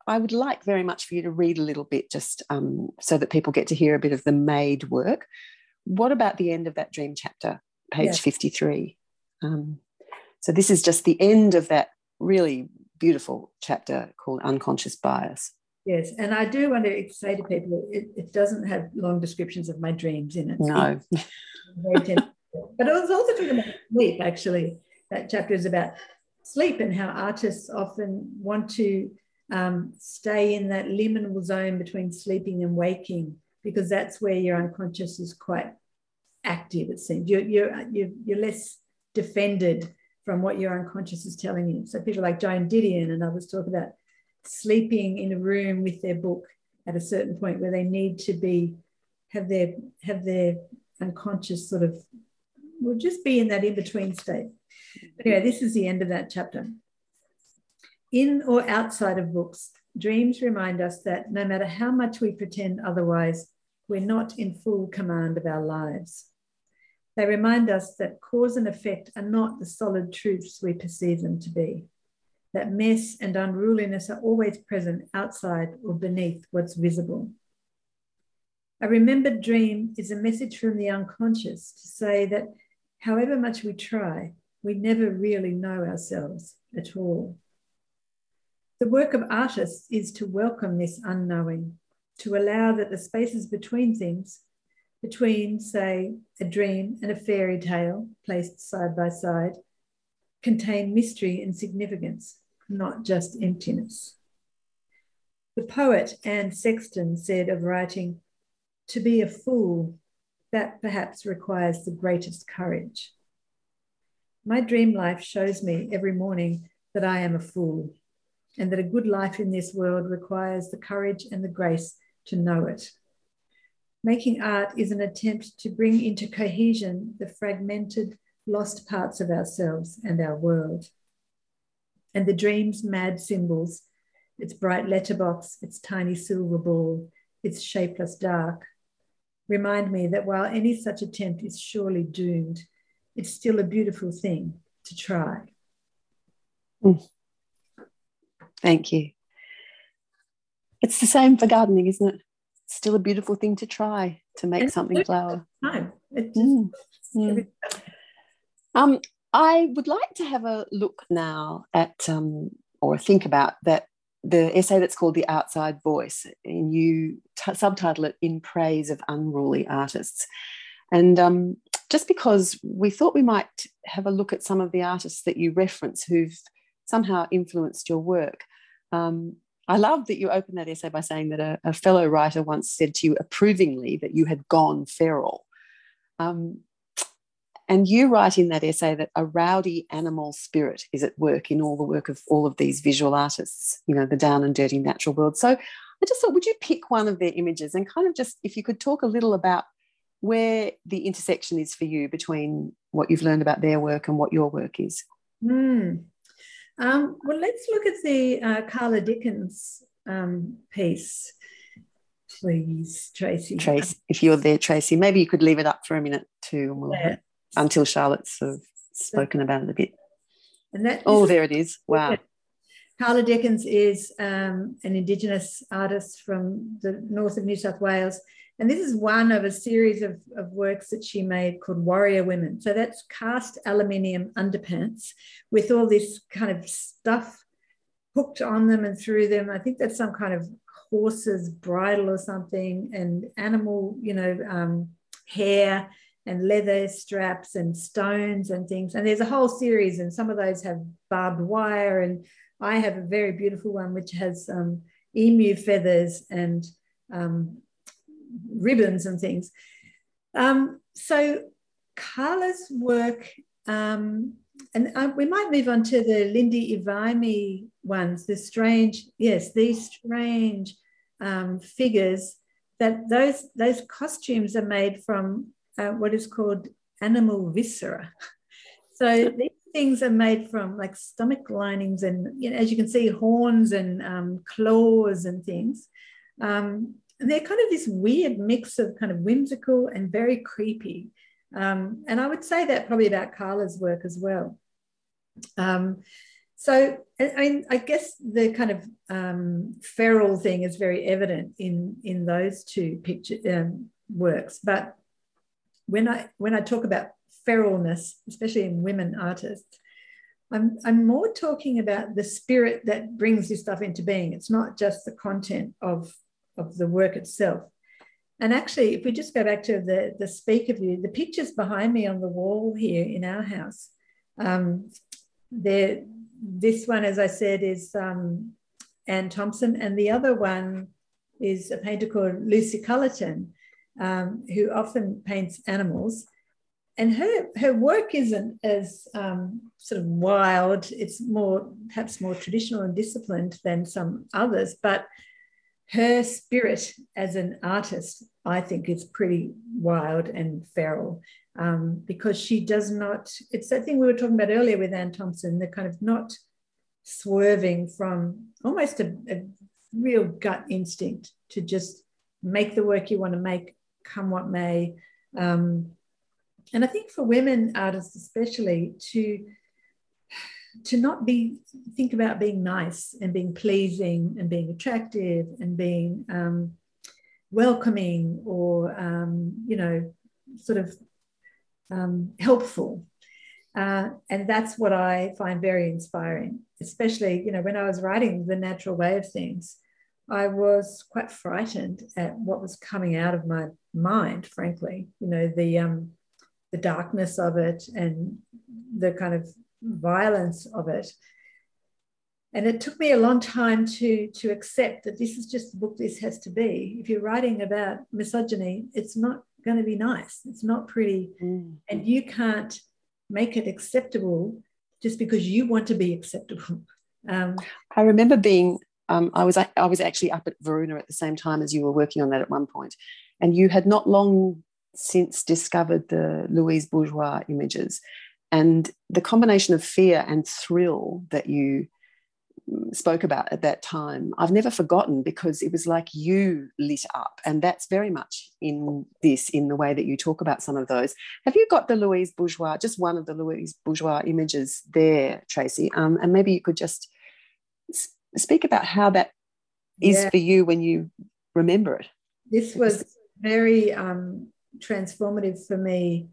I would like very much for you to read a little bit just um, so that people get to hear a bit of the made work. What about the end of that dream chapter, page yes. 53? Um, so this is just the end of that really beautiful chapter called Unconscious Bias. Yes, and I do want to say to people, it, it doesn't have long descriptions of my dreams in it. No. but it was also talking about sleep, actually. That chapter is about sleep and how artists often want to um, stay in that liminal zone between sleeping and waking because that's where your unconscious is quite active, it seems. You're, you're, you're, you're less defended from what your unconscious is telling you. So people like Joan Didion and others talk about sleeping in a room with their book at a certain point where they need to be have their have their unconscious sort of will just be in that in-between state. But anyway, this is the end of that chapter. In or outside of books, dreams remind us that no matter how much we pretend otherwise, we're not in full command of our lives. They remind us that cause and effect are not the solid truths we perceive them to be, that mess and unruliness are always present outside or beneath what's visible. A remembered dream is a message from the unconscious to say that however much we try, we never really know ourselves at all. The work of artists is to welcome this unknowing, to allow that the spaces between things, between, say, a dream and a fairy tale placed side by side, contain mystery and significance, not just emptiness. The poet Anne Sexton said of writing, to be a fool, that perhaps requires the greatest courage. My dream life shows me every morning that I am a fool and that a good life in this world requires the courage and the grace to know it. Making art is an attempt to bring into cohesion the fragmented, lost parts of ourselves and our world. And the dream's mad symbols, its bright letterbox, its tiny silver ball, its shapeless dark, remind me that while any such attempt is surely doomed, it's still a beautiful thing to try. Mm. Thank you. It's the same for gardening, isn't it? It's still a beautiful thing to try to make and something flower. No, mm. Mm. Um, I would like to have a look now at um, or think about that the essay that's called The Outside Voice, and you t- subtitle it In Praise of Unruly Artists. And um, just because we thought we might have a look at some of the artists that you reference who've somehow influenced your work. Um, I love that you open that essay by saying that a, a, fellow writer once said to you approvingly that you had gone feral. Um, and you write in that essay that a rowdy animal spirit is at work in all the work of all of these visual artists, you know, the down and dirty natural world. So I just thought, would you pick one of their images and kind of just, if you could talk a little about where the intersection is for you between what you've learned about their work and what your work is? Mm. Um, well, let's look at the uh, Karla Dickens um, piece, please, Tracy. Tracy, if you're there, Tracy, maybe you could leave it up for a minute too, we'll, yeah. until Charlotte's sort of spoken about it a bit. And that oh, there it is. Wow. Karla Dickens is um, an Indigenous artist from the north of New South Wales. And this is one of a series of, of works that she made called Warrior Women. So that's cast aluminium underpants with all this kind of stuff hooked on them and through them. I think that's some kind of horse's bridle or something, and animal, you know, um, hair and leather straps and stones and things. And there's a whole series, and some of those have barbed wire. And I have a very beautiful one which has um, emu feathers and um, ribbons and things. Um, so Karla's work, um, and uh, we might move on to the Linde Ivimey ones, the strange, yes, these strange um, figures that those, those costumes are made from uh, what is called animal viscera. So these things are made from like stomach linings and, you know, as you can see, horns and um, claws and things. Um, they're kind of this weird mix of kind of whimsical and very creepy. Um, and I would say that probably about Karla's work as well. Um, so I mean, I guess the kind of um, feral thing is very evident in in those two picture um, works. But when I when I talk about feralness, especially in women artists, I'm I'm more talking about the spirit that brings this stuff into being. It's not just the content of of the work itself. And actually, if we just go back to the, the speaker view, the pictures behind me on the wall here in our house, um, this one, as I said, is um, Ann Thomson, and the other one is a painter called Lucy Culliton, um, who often paints animals. And her, her work isn't as um, sort of wild, it's more, perhaps more traditional and disciplined than some others, but her spirit as an artist, I think, is pretty wild and feral um, because she does not, it's that thing we were talking about earlier with Ann Thomson, the kind of not swerving from almost a, a real gut instinct to just make the work you want to make, come what may. Um, and I think for women artists, especially, to to not be think about being nice and being pleasing and being attractive and being um, welcoming or um, you know sort of um, helpful. Uh, and that's what i find very inspiring especially you know when i was writing the natural way of things i was quite frightened at what was coming out of my mind frankly. You know the um, the darkness of it and the kind of violence of it. And it took me a long time to to accept that this is just the book this has to be. If you're writing about misogyny it's not going to be nice. It's not pretty. Mm. and you can't make it acceptable just because you want to be acceptable. Um, i remember being um, I was I was actually up at Varuna at the same time as you were working on that at one point, and you had not long since discovered the Louise Bourgeois images, and the combination of fear and thrill that you spoke about at that time, I've never forgotten because it was like you lit up. And that's very much in this, in the way that you talk about some of those. Have you got the Louise Bourgeois, just one of the Louise Bourgeois images there, Tracy? Um, and maybe you could just speak about how that is yeah. for you when you remember it. This was very um, transformative for me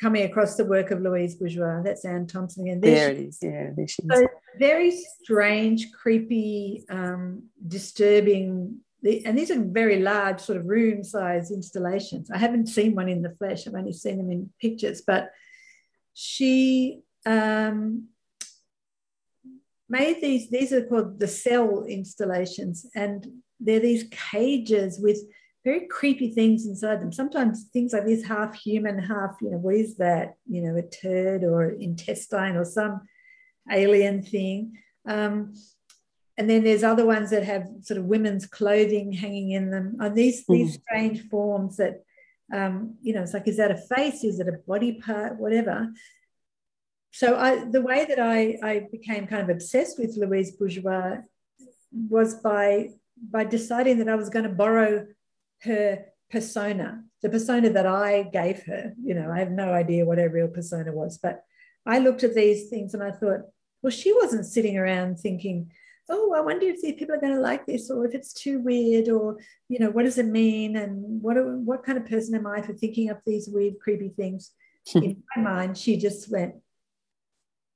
coming across the work of Louise Bourgeois. That's Ann Thomson again. There, there it is. Yeah, there she is. Very strange, creepy, um, disturbing. And these are very large, sort of room size installations. I haven't seen one in the flesh, I've only seen them in pictures. But she um, made these, these are called the cell installations. And they're these cages with very creepy things inside them. Sometimes things like this, half human, half, you know, what is that? You know, a turd or intestine or some alien thing. Um, and then there's other ones that have sort of women's clothing hanging in them. And these, mm. these strange forms that, um, you know, it's like, is that a face? Is it a body part? Whatever. So I, the way that I, I became kind of obsessed with Louise Bourgeois was by by deciding that I was going to borrow her persona, the persona that I gave her. You know, I have no idea what her real persona was, but I looked at these things and I thought, well, she wasn't sitting around thinking, oh, I wonder if these people are going to like this, or if it's too weird, or you know, what does it mean, and what what kind of person am I for thinking up these weird, creepy things? Hmm. In my mind, she just went,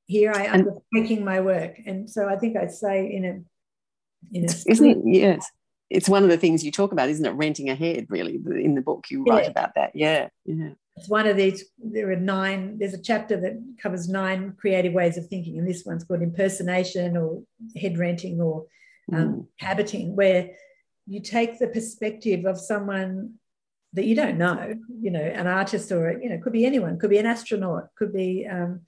here I am making my work, and so I think I say in a in a isn't it, yes it's one of the things you talk about, isn't it? Renting ahead, really, in the book you yeah. write about that. Yeah, yeah. It's one of these. There are nine. There's a chapter that covers nine creative ways of thinking, and this one's called impersonation or head renting or um, mm. habiting, where you take the perspective of someone that you don't know, you know, an artist or you know, could be anyone, could be an astronaut, could be, um,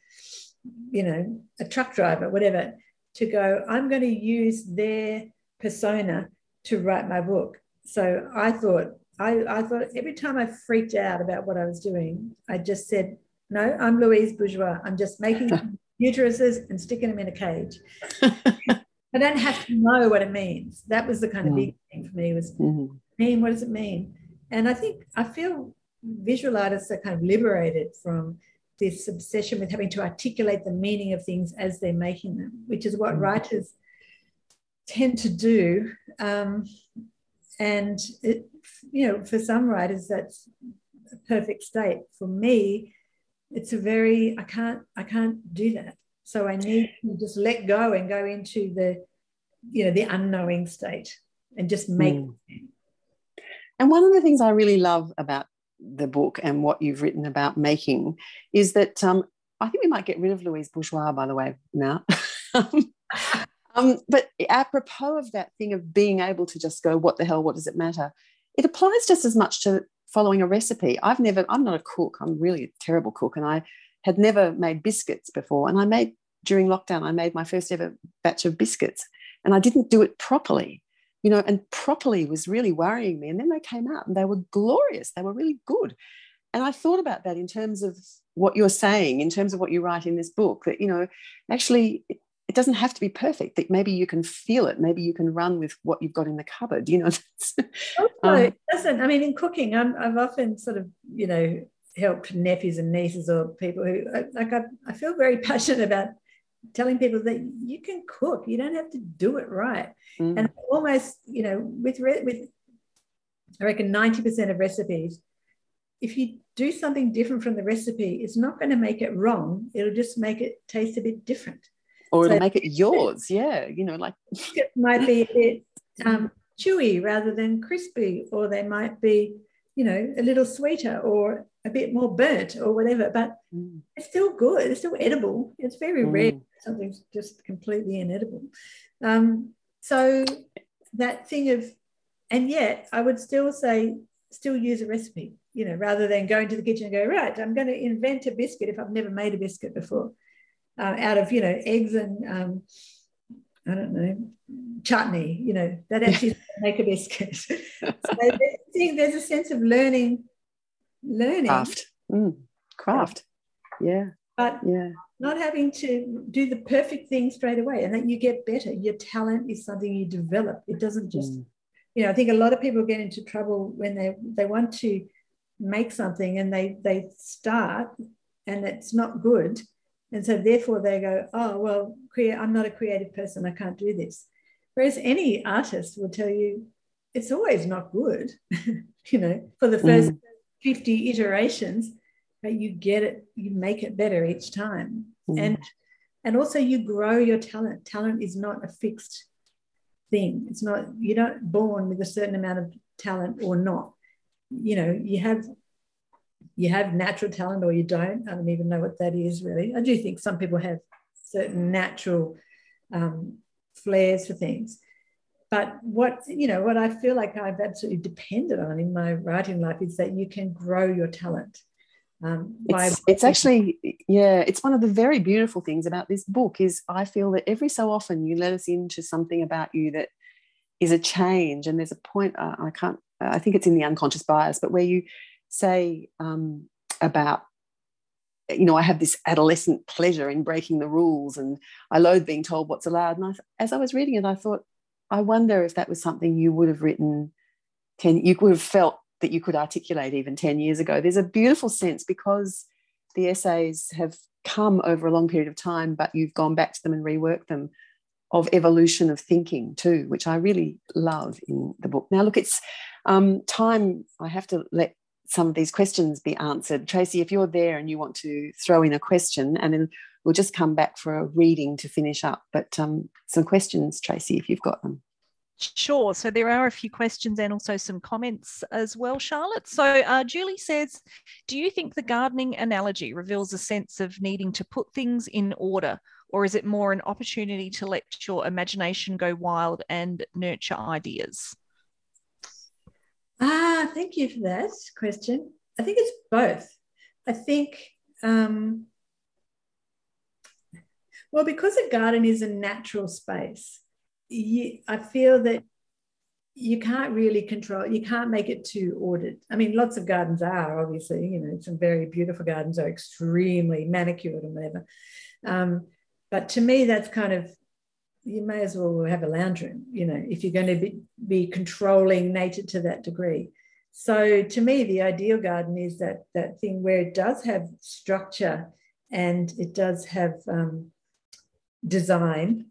you know, a truck driver, whatever. To go, I'm going to use their persona to write my book. So I thought, I, I thought every time I freaked out about what I was doing, I just said, no, I'm Louise Bourgeois. I'm just making uteruses and sticking them in a cage. I don't have to know what it means. That was the kind of mm. big thing for me was mm-hmm. mean, what does it mean? And I think I feel visual artists are kind of liberated from this obsession with having to articulate the meaning of things as they're making them, which is what mm. writers tend to do. Um, and it, you know, for some writers, that's a perfect state. For me, it's a very I can't I can't do that. So I need to just let go and go into the, you know, the unknowing state and just make. Mm. And one of the things I really love about the book and what you've written about making is that um, I think we might get rid of Louise Bourgeois, by the way, now. Um, but apropos of that thing of being able to just go, what the hell, what does it matter? It applies just as much to following a recipe. I've never, I'm not a cook, I'm really a terrible cook, and I had never made biscuits before. And I made, during lockdown, I made my first ever batch of biscuits, and I didn't do it properly. You know, and properly was really worrying me. And then they came out and they were glorious. They were really good. And I thought about that in terms of what you're saying, in terms of what you write in this book, that, you know, actually it doesn't have to be perfect that maybe you can feel it maybe you can run with what you've got in the cupboard you know um, it doesn't i mean in cooking i have often sort of you know helped nephews and nieces or people who like I, I feel very passionate about telling people that you can cook you don't have to do it right mm. and almost you know with with I reckon 90% of recipes, if you do something different from the recipe, it's not going to make it wrong. It'll just make it taste a bit different. Or so, make it yours. Yeah. You know, like it might be a bit um, chewy rather than crispy, or they might be, you know, a little sweeter or a bit more burnt or whatever, but mm. it's still good. It's still edible. It's very mm. rare something's just completely inedible. Um, so that thing of, and yet I would still say, still use a recipe, you know, rather than going to the kitchen and go, right, I'm going to invent a biscuit if I've never made a biscuit before, uh, out of, you know, eggs and, um, I don't know, chutney, you know, that actually make a biscuit. so think there's a sense of learning, learning. Craft. Mm, craft. Yeah. But yeah not having to do the perfect thing straight away and that you get better your talent is something you develop it doesn't just mm. you know i think a lot of people get into trouble when they they want to make something and they they start and it's not good and so therefore they go oh well i'm not a creative person i can't do this whereas any artist will tell you it's always not good you know for the first mm. 50 iterations but you get it, you make it better each time. Mm. And and also you grow your talent. Talent is not a fixed thing. It's not, you're not born with a certain amount of talent or not. You know, you have you have natural talent or you don't. I don't even know what that is really. I do think some people have certain natural um, flairs for things. But what you know, what I feel like I've absolutely depended on in my writing life is that you can grow your talent. Um, it's, it's actually yeah it's one of the very beautiful things about this book is i feel that every so often you let us into something about you that is a change and there's a point uh, i can't i think it's in the unconscious bias but where you say um, about you know i have this adolescent pleasure in breaking the rules and i loathe being told what's allowed and I, as i was reading it i thought i wonder if that was something you would have written 10 you would have felt that you could articulate even 10 years ago. There's a beautiful sense because the essays have come over a long period of time, but you've gone back to them and reworked them of evolution of thinking too, which I really love in the book. Now, look, it's um, time. I have to let some of these questions be answered. Tracy, if you're there and you want to throw in a question, and then we'll just come back for a reading to finish up. But um, some questions, Tracy, if you've got them. Sure. So there are a few questions and also some comments as well, Charlotte. So uh, Julie says, Do you think the gardening analogy reveals a sense of needing to put things in order, or is it more an opportunity to let your imagination go wild and nurture ideas? Ah, thank you for that question. I think it's both. I think, um, well, because a garden is a natural space you, I feel that you can't really control, you can't make it too ordered. I mean, lots of gardens are obviously, you know, some very beautiful gardens are extremely manicured and whatever. Um, but to me, that's kind of, you may as well have a lounge room, you know, if you're going to be, be controlling nature to that degree. So to me, the ideal garden is that that thing where it does have structure and it does have um, design,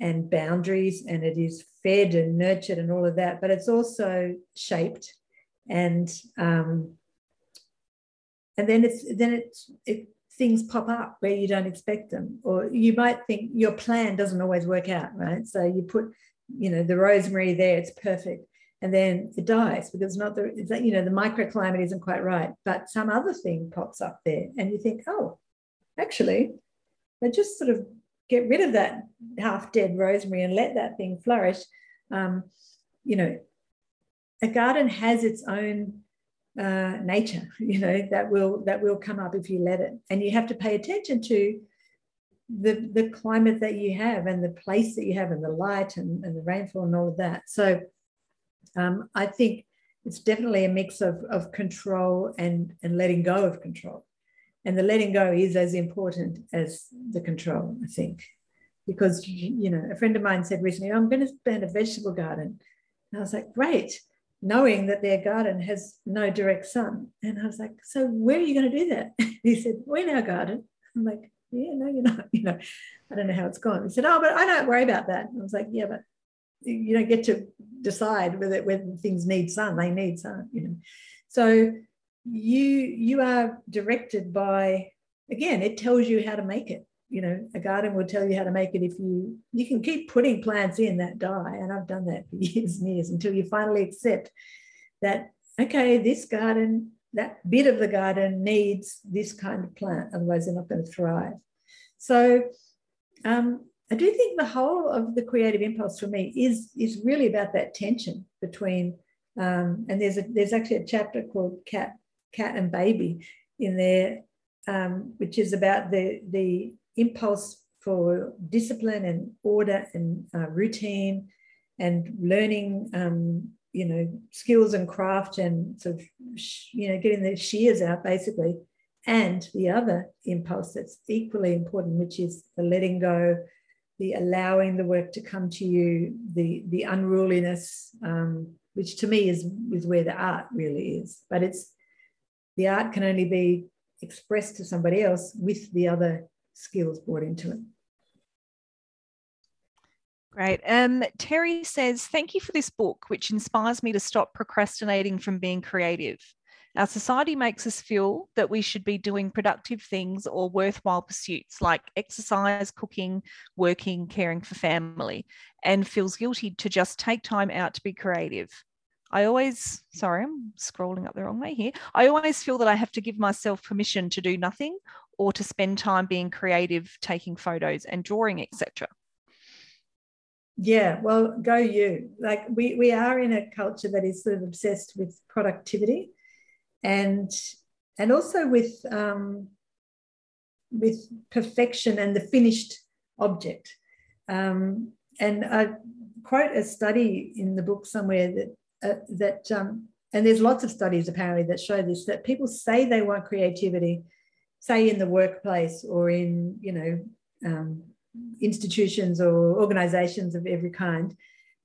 and boundaries and it is fed and nurtured and all of that but it's also shaped and um, and then it's then it's it things pop up where you don't expect them or you might think your plan doesn't always work out right so you put you know the rosemary there it's perfect and then it dies because it's not the it's you know the microclimate isn't quite right but some other thing pops up there and you think oh actually they just sort of get rid of that half dead rosemary and let that thing flourish. Um, you know, a garden has its own uh, nature, you know, that will that will come up if you let it. And you have to pay attention to the, the climate that you have and the place that you have and the light and, and the rainfall and all of that. So um, I think it's definitely a mix of, of control and, and letting go of control. And the letting go is as important as the control, I think. Because, you know, a friend of mine said recently, I'm going to plant a vegetable garden. And I was like, great, knowing that their garden has no direct sun. And I was like, so where are you going to do that? he said, we're in our garden. I'm like, yeah, no, you're not. You know, I don't know how it's gone. He said, oh, but I don't worry about that. And I was like, yeah, but you don't get to decide whether things need sun, they need sun, you know. So you you are directed by again, it tells you how to make it. You know, a garden will tell you how to make it if you you can keep putting plants in that die. And I've done that for years and years until you finally accept that, okay, this garden, that bit of the garden needs this kind of plant, otherwise they're not going to thrive. So um, I do think the whole of the creative impulse for me is, is really about that tension between, um, and there's a, there's actually a chapter called Cat, Cat and Baby in there, um, which is about the, the impulse for discipline and order and uh, routine and learning, um, you know, skills and craft and sort of, you know, getting the shears out basically. And the other impulse that's equally important, which is the letting go, the allowing the work to come to you, the the unruliness, um, which to me is is where the art really is. But it's the art can only be expressed to somebody else with the other skills brought into it. Great. Um, Terry says, Thank you for this book, which inspires me to stop procrastinating from being creative. Our society makes us feel that we should be doing productive things or worthwhile pursuits like exercise, cooking, working, caring for family, and feels guilty to just take time out to be creative. I always, sorry, I'm scrolling up the wrong way here. I always feel that I have to give myself permission to do nothing or to spend time being creative, taking photos and drawing, etc. Yeah, well, go you. Like we we are in a culture that is sort of obsessed with productivity and and also with um, with perfection and the finished object. Um, and I quote a study in the book somewhere that uh, that um, and there's lots of studies apparently that show this that people say they want creativity, say in the workplace or in you know um, institutions or organizations of every kind.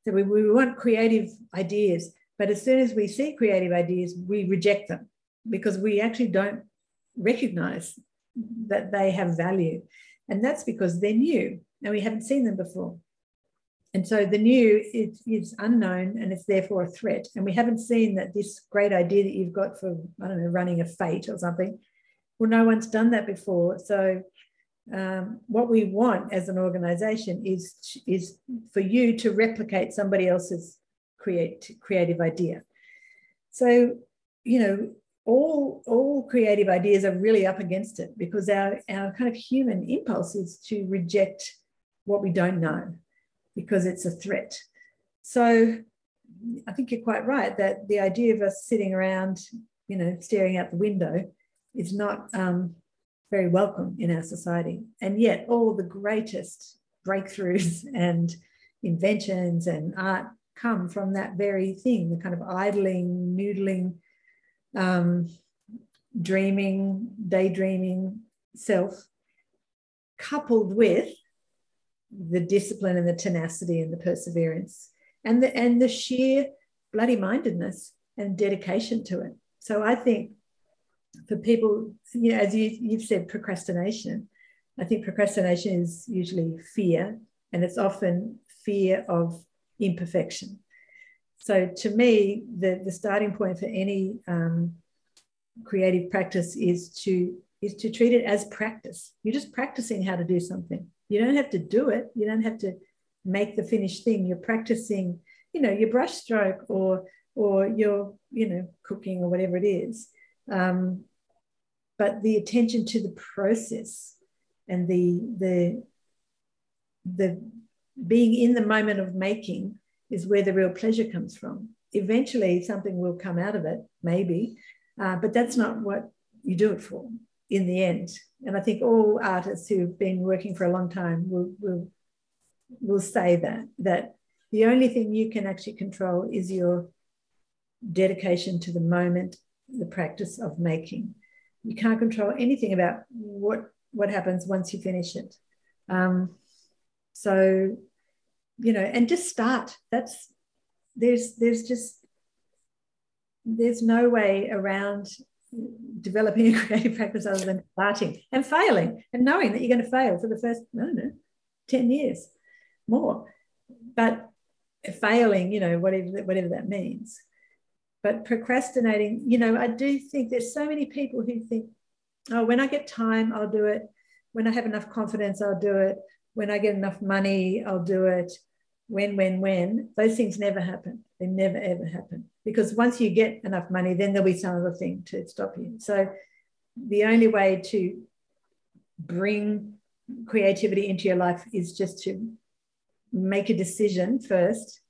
So we, we want creative ideas, but as soon as we see creative ideas, we reject them because we actually don't recognize that they have value. And that's because they're new and we haven't seen them before. And so the new is, is unknown and it's therefore a threat. And we haven't seen that this great idea that you've got for, I don't know, running a fete or something, well, no one's done that before. So um, what we want as an organization is, is for you to replicate somebody else's create, creative idea. So, you know, all, all creative ideas are really up against it because our, our kind of human impulse is to reject what we don't know because it's a threat. So I think you're quite right that the idea of us sitting around, you know, staring out the window is not um, very welcome in our society. And yet, all the greatest breakthroughs and inventions and art come from that very thing the kind of idling, noodling, um, dreaming, daydreaming self, coupled with the discipline and the tenacity and the perseverance and the, and the sheer bloody mindedness and dedication to it. So I think for people, you know, as you, you've said, procrastination. I think procrastination is usually fear, and it's often fear of imperfection. So to me, the, the starting point for any um, creative practice is to is to treat it as practice. You're just practicing how to do something. You don't have to do it. You don't have to make the finished thing. You're practicing, you know, your brushstroke or or your, you know, cooking or whatever it is. Um, but the attention to the process and the the the being in the moment of making is where the real pleasure comes from. Eventually, something will come out of it, maybe, uh, but that's not what you do it for in the end. And I think all artists who've been working for a long time will, will, will say that, that the only thing you can actually control is your dedication to the moment the practice of making. You can't control anything about what what happens once you finish it. Um, so, you know, and just start. That's there's there's just there's no way around developing a creative practice other than starting and failing and knowing that you're going to fail for the first, don't know, 10 years more. But failing, you know, whatever whatever that means. But procrastinating, you know, I do think there's so many people who think, oh, when I get time, I'll do it. When I have enough confidence, I'll do it. When I get enough money, I'll do it. When, when, when, those things never happen. They never, ever happen. Because once you get enough money, then there'll be some other thing to stop you. So the only way to bring creativity into your life is just to make a decision first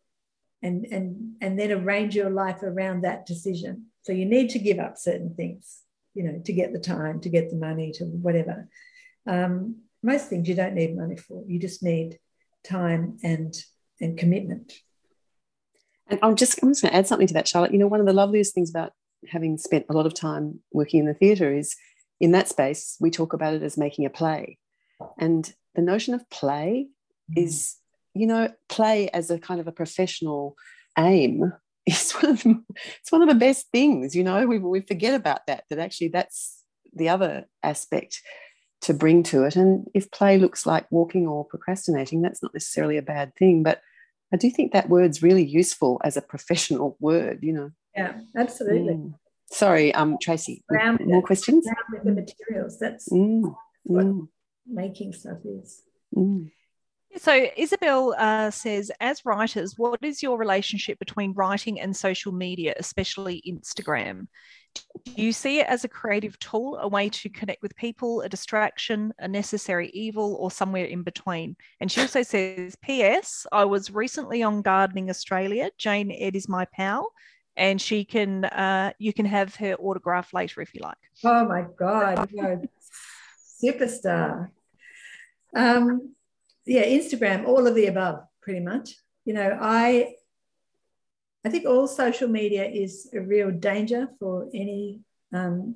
and and and then arrange your life around that decision. So you need to give up certain things you know to get the time to get the money to whatever. Um, most things you don't need money for. You just need time and and commitment. And i'm just i'm just going to add something to that charlotte. You know one of the loveliest things about having spent a lot of time working in the theatre is in that space we talk about it as making a play. And the notion of play mm. is you know, play as a kind of a professional aim is one of the, it's one of the best things. You know, we we forget about that. That actually that's the other aspect to bring to it. And if play looks like walking or procrastinating, that's not necessarily a bad thing. But I do think that word's really useful as a professional word. You know. Yeah, absolutely. Mm. Sorry, um, Tracy. more questions? with the materials. That's mm. what mm. making stuff is. So, Isabel uh, says, as writers, what is your relationship between writing and social media, especially Instagram? Do you see it as a creative tool, a way to connect with people, a distraction, a necessary evil, or somewhere in between? And she also says, P.S. I was recently on Gardening Australia. Jane Ed is my pal, and she can uh, you can have her autograph later if you like. Oh my God, superstar. Um, yeah, Instagram, all of the above, pretty much. You know, I I think all social media is a real danger for any um,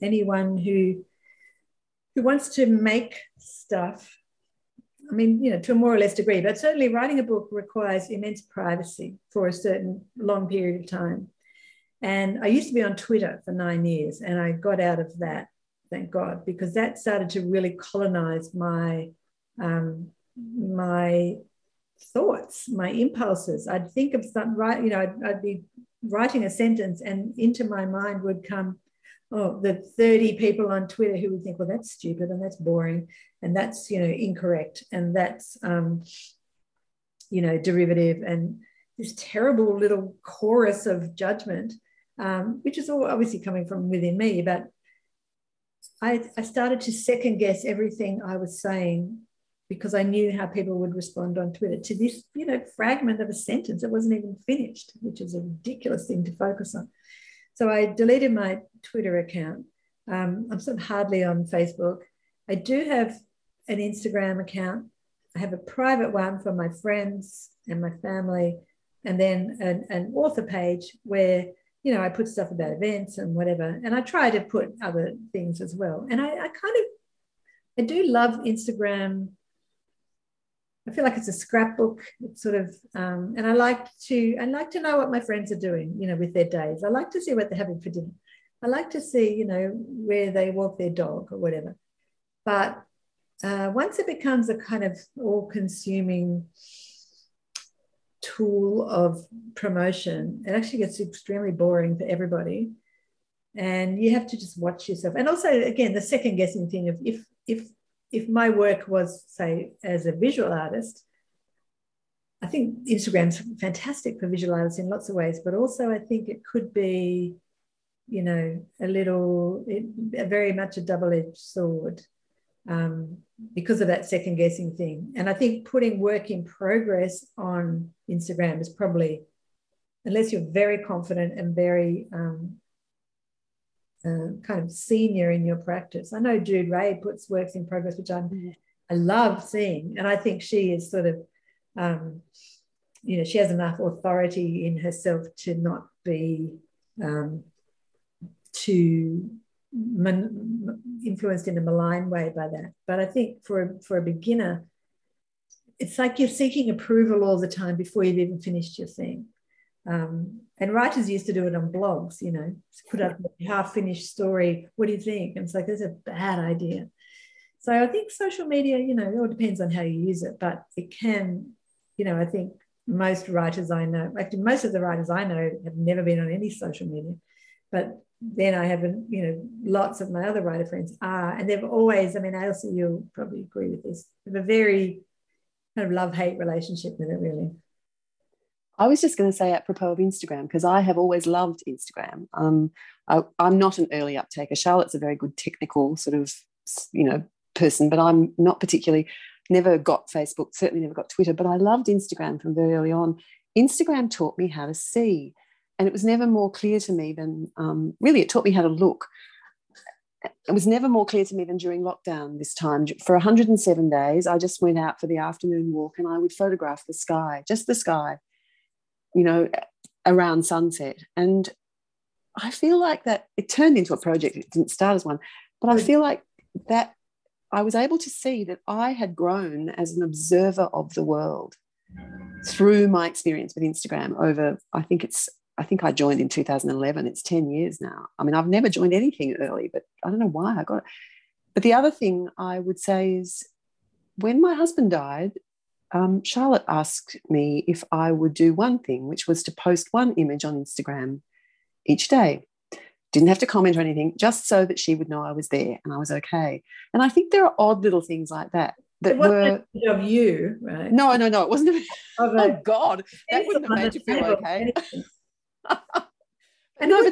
anyone who who wants to make stuff. I mean, you know, to a more or less degree, but certainly writing a book requires immense privacy for a certain long period of time. And I used to be on Twitter for nine years, and I got out of that, thank God, because that started to really colonize my um, my thoughts, my impulses. I'd think of something, right? You know, I'd, I'd, be writing a sentence, and into my mind would come, oh, the 30 people on Twitter who would think, well, that's stupid and that's boring and that's, you know, incorrect and that's, um, you know, derivative and this terrible little chorus of judgment, um, which is all obviously coming from within me. But I, I started to second guess everything I was saying because I knew how people would respond on Twitter to this, you know, fragment of a sentence that wasn't even finished, which is a ridiculous thing to focus on. So I deleted my Twitter account. Um, I'm sort of hardly on Facebook. I do have an Instagram account. I have a private one for my friends and my family, and then an, an author page where you know I put stuff about events and whatever. And I try to put other things as well. And I, I kind of I do love Instagram I feel like it's a scrapbook. It's sort of, um, and I like to, I like to know what my friends are doing, you know, with their days. I like to see what they're having for dinner. I like to see, you know, where they walk their dog or whatever. But uh, once it becomes a kind of all-consuming tool of promotion, it actually gets extremely boring for everybody. And you have to just watch yourself. And also, again, the second guessing thing of if if if my work was, say, as a visual artist, I think Instagram's fantastic for visual artists in lots of ways, but also I think it could be, you know, a little, it, very much a double edged sword um, because of that second guessing thing. And I think putting work in progress on Instagram is probably, unless you're very confident and very um, uh, kind of senior in your practice. I know Jude Rae puts works in progress, which I'm, mm-hmm. I love seeing, and I think she is sort of, um, you know, she has enough authority in herself to not be um, too man- influenced in a malign way by that. But I think for for a beginner, it's like you're seeking approval all the time before you've even finished your thing. Um, and writers used to do it on blogs, you know, put up a half finished story. What do you think? And it's like, that's a bad idea. So I think social media, you know, it all depends on how you use it, but it can, you know, I think most writers I know, actually, most of the writers I know have never been on any social media. But then I have, you know, lots of my other writer friends are, and they've always, I mean, Ailsa, you'll probably agree with this, have a very kind of love hate relationship with it, really. I was just going to say apropos of Instagram, because I have always loved Instagram. Um, I, am not an early uptaker. Charlotte's a very good technical sort of, you know, person, but I'm not particularly, never got Facebook, certainly never got Twitter, but I loved Instagram from very early on. Instagram taught me how to see. And it was never more clear to me than, um, really, it taught me how to look. It was never more clear to me than during lockdown this time. For 107 days, I just went out for the afternoon walk and I would photograph the sky, just the sky, you know, around sunset. And I feel like that it turned into a project. It didn't start as one, but I feel like that I was able to see that I had grown as an observer of the world through my experience with Instagram over, I think it's I think I joined in 2011. It's 10 years now. I mean, I've never joined anything early, but I don't know why I got it. But the other thing I would say is when my husband died, um, Charlotte asked me if I would do one thing, which was to post one image on Instagram each day. Didn't have to comment or anything, just so that she would know I was there and I was okay. And I think there are odd little things like that that were of you, right? No, no, no. It wasn't. A, oh God, that wouldn't have made you feel okay. and no,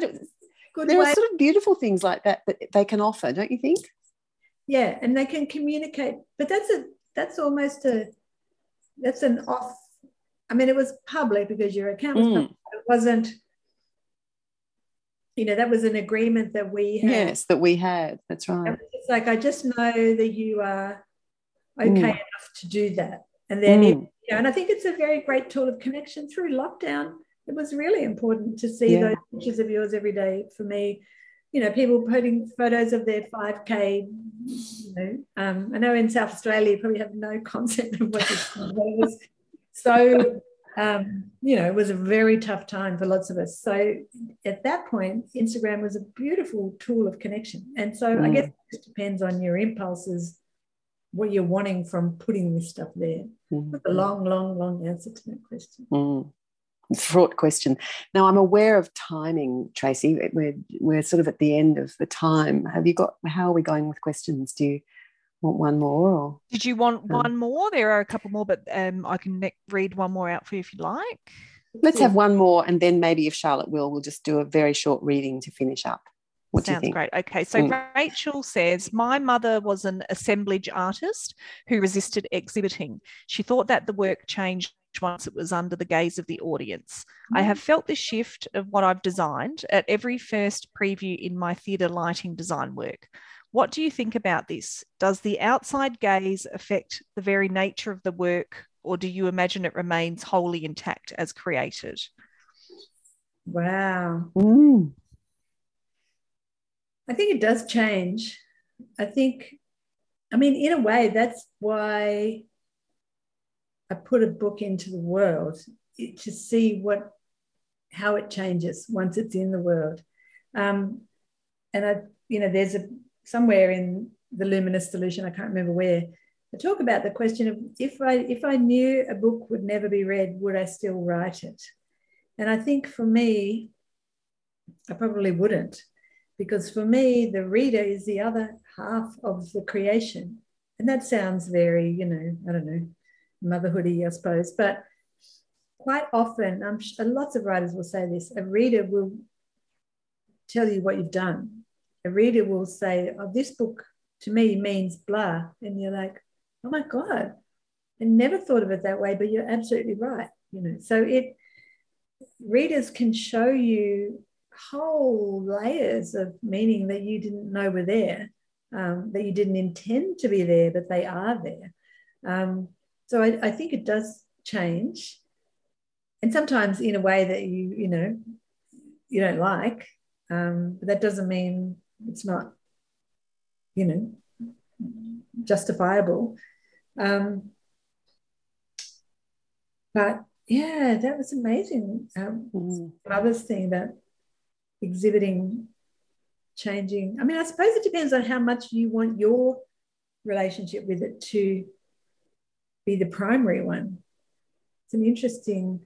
but there way. are sort of beautiful things like that that they can offer, don't you think? Yeah, and they can communicate. But that's a that's almost a that's an off. I mean, it was public because your account was mm. public. It wasn't. You know, that was an agreement that we had. Yes, that we had. That's right. It's like I just know that you are okay mm. enough to do that, and then mm. you know, and I think it's a very great tool of connection through lockdown it was really important to see yeah. those pictures of yours every day for me. You know, people putting photos of their 5K. You know, um, I know in South Australia you probably have no concept of what this was. So, um, you know, it was a very tough time for lots of us. So at that point, Instagram was a beautiful tool of connection. And so mm. I guess it depends on your impulses, what you're wanting from putting this stuff there. Mm. That's a long, long, long answer to that question. Mm fraught question. Now I'm aware of timing, Tracy. We're we're sort of at the end of the time. Have you got? How are we going with questions? Do you want one more? Or did you want um, one more? There are a couple more, but um, I can read one more out for you if you like. Let's have one more, and then maybe if Charlotte will, we'll just do a very short reading to finish up. What Sounds great. Okay, so mm. Rachel says, My mother was an assemblage artist who resisted exhibiting. She thought that the work changed once it was under the gaze of the audience. I have felt the shift of what I've designed at every first preview in my theatre lighting design work. What do you think about this? Does the outside gaze affect the very nature of the work, or do you imagine it remains wholly intact as created? Wow. Mm. I think it does change. I think, I mean, in a way, that's why I put a book into the world to see what how it changes once it's in the world. Um, and I, you know, there's a somewhere in the luminous solution, I can't remember where, I talk about the question of if I if I knew a book would never be read, would I still write it? And I think for me, I probably wouldn't, because for me, the reader is the other half of the creation. And that sounds very, you know, I don't know, motherhoody, I suppose. But quite often, I'm sure lots of writers will say this: a reader will tell you what you've done. A reader will say, "Oh, this book to me means blah," and you're like, "Oh my god, I never thought of it that way." But you're absolutely right. You know, so it readers can show you whole layers of meaning that you didn't know were there, um, that you didn't intend to be there, but they are there. Um, so I, I think it does change. And sometimes in a way that you, you know, you don't like. Um, but that doesn't mean it's not, you know, justifiable. Um, but yeah, that was amazing. Um, mm. Mother's thing about exhibiting, changing. I mean, I suppose it depends on how much you want your relationship with it to be the primary one. It's an interesting.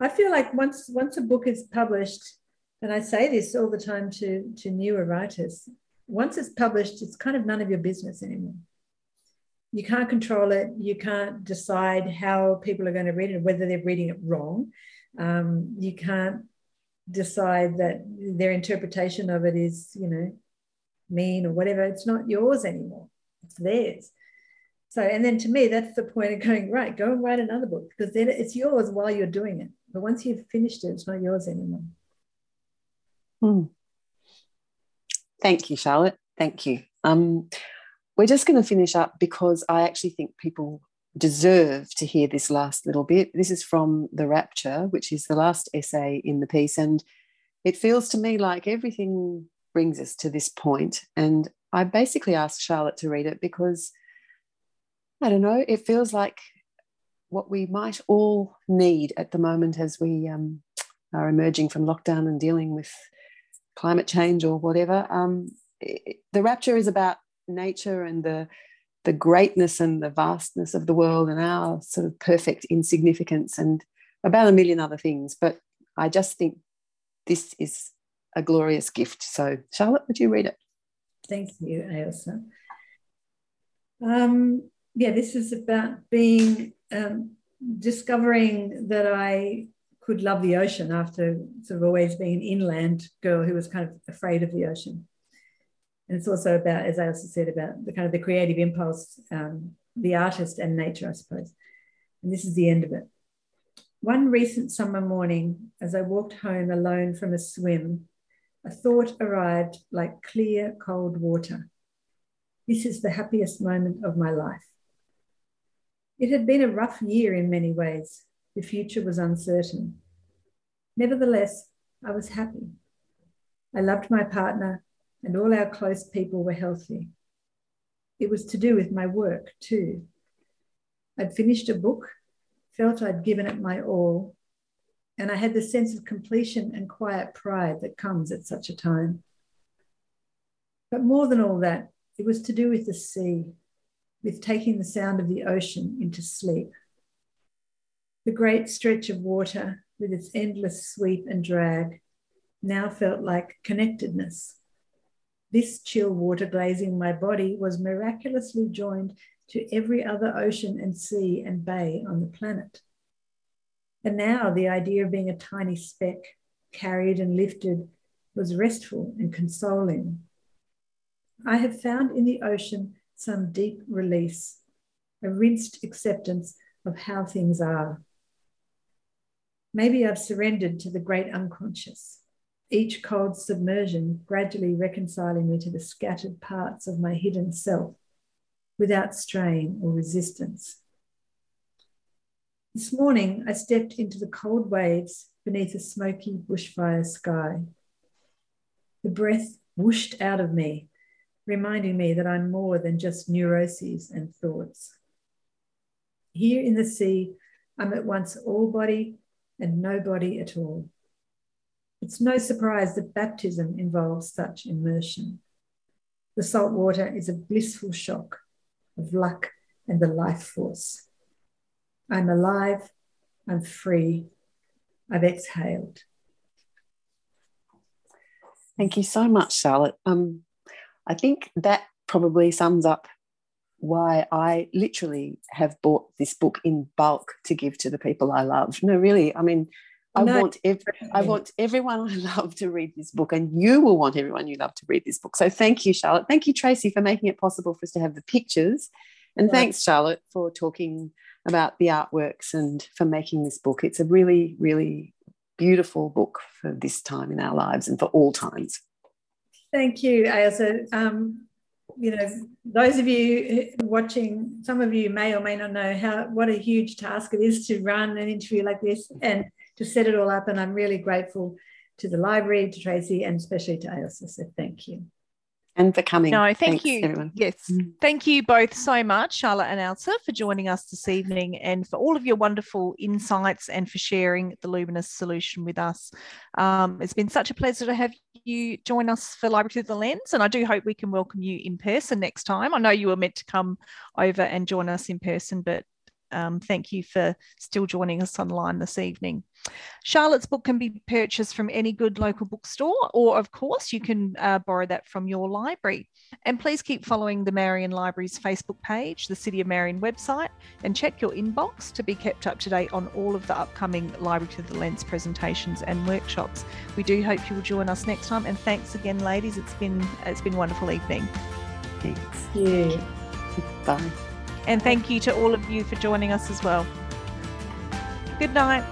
I feel like once once a book is published, and I say this all the time to to newer writers, once it's published, it's kind of none of your business anymore. You can't control it. You can't decide how people are going to read it, whether they're reading it wrong. Um, you can't decide that their interpretation of it is, you know, mean or whatever. It's not yours anymore. It's theirs. So, and then to me, that's the point of going, right, go and write another book because then it's yours while you're doing it. But once you've finished it, it's not yours anymore. Hmm. Thank you, Charlotte. Thank you. Um, we're just going to finish up because I actually think people deserve to hear this last little bit. This is from The Rapture, which is the last essay in the piece. And it feels to me like everything brings us to this point. And I basically asked Charlotte to read it because I don't know, it feels like what we might all need at the moment as we um, are emerging from lockdown and dealing with climate change or whatever. Um, it, the rapture is about nature and the the greatness and the vastness of the world and our sort of perfect insignificance and about a million other things. But I just think this is a glorious gift. So, Charlotte, would you read it? Thank you, Ailsa. Um, yeah, this is about being um, discovering that I could love the ocean after sort of always being an inland girl who was kind of afraid of the ocean. And it's also about, as I also said, about the kind of the creative impulse, um, the artist and nature, I suppose. And this is the end of it. One recent summer morning, as I walked home alone from a swim, a thought arrived like clear, cold water. This is the happiest moment of my life. It had been a rough year in many ways. The future was uncertain. Nevertheless, I was happy. I loved my partner and all our close people were healthy. It was to do with my work too. I'd finished a book, felt I'd given it my all, and I had the sense of completion and quiet pride that comes at such a time. But more than all that, it was to do with the sea, with taking the sound of the ocean into sleep. The great stretch of water, with its endless sweep and drag, now felt like connectedness, this chill water glazing my body was miraculously joined to every other ocean and sea and bay on the planet. And now the idea of being a tiny speck, carried and lifted, was restful and consoling. I have found in the ocean some deep release, a rinsed acceptance of how things are. Maybe I've surrendered to the great unconscious each cold submersion gradually reconciling me to the scattered parts of my hidden self without strain or resistance. This morning, I stepped into the cold waves beneath a smoky bushfire sky. The breath whooshed out of me, reminding me that I'm more than just neuroses and thoughts. Here in the sea, I'm at once all body and no body at all. It's no surprise that baptism involves such immersion. The salt water is a blissful shock of luck and the life force. I'm alive, I'm free, I've exhaled. Thank you so much, Charlotte. Um, I think that probably sums up why I literally have bought this book in bulk to give to the people I love. No, really, I mean, I no, want ev- I want everyone I love to read this book, and you will want everyone you love to read this book. So thank you, Charlotte. Thank you, Tracy, for making it possible for us to have the pictures, and thanks, Charlotte, for talking about the artworks and for making this book. It's a really, really beautiful book for this time in our lives and for all times. Thank you, Ailsa. Um, you know, those of you watching, some of you may or may not know how what a huge task it is to run an interview like this, and to set it all up. And I'm really grateful to the library, to Tracy, and especially to Ailsa. So thank you. And for coming. No, thank Thanks, you. Everyone. Yes. Mm. Thank you both so much, Charlotte and Ailsa, for joining us this evening and for all of your wonderful insights and for sharing the Luminous solution with us. Um, it's been such a pleasure to have you join us for Library Through the Lens, and I do hope we can welcome you in person next time. I know you were meant to come over and join us in person, but um, thank you for still joining us online this evening. Charlotte's book can be purchased from any good local bookstore, or of course, you can uh, borrow that from your library. And please keep following the Marion Library's Facebook page, the City of Marion website, and check your inbox to be kept up to date on all of the upcoming Library to the Lens presentations and workshops. We do hope you will join us next time. And thanks again, ladies. It's been it's been a wonderful evening. Thanks. Yeah. Bye. And thank you to all of you for joining us as well. Good night.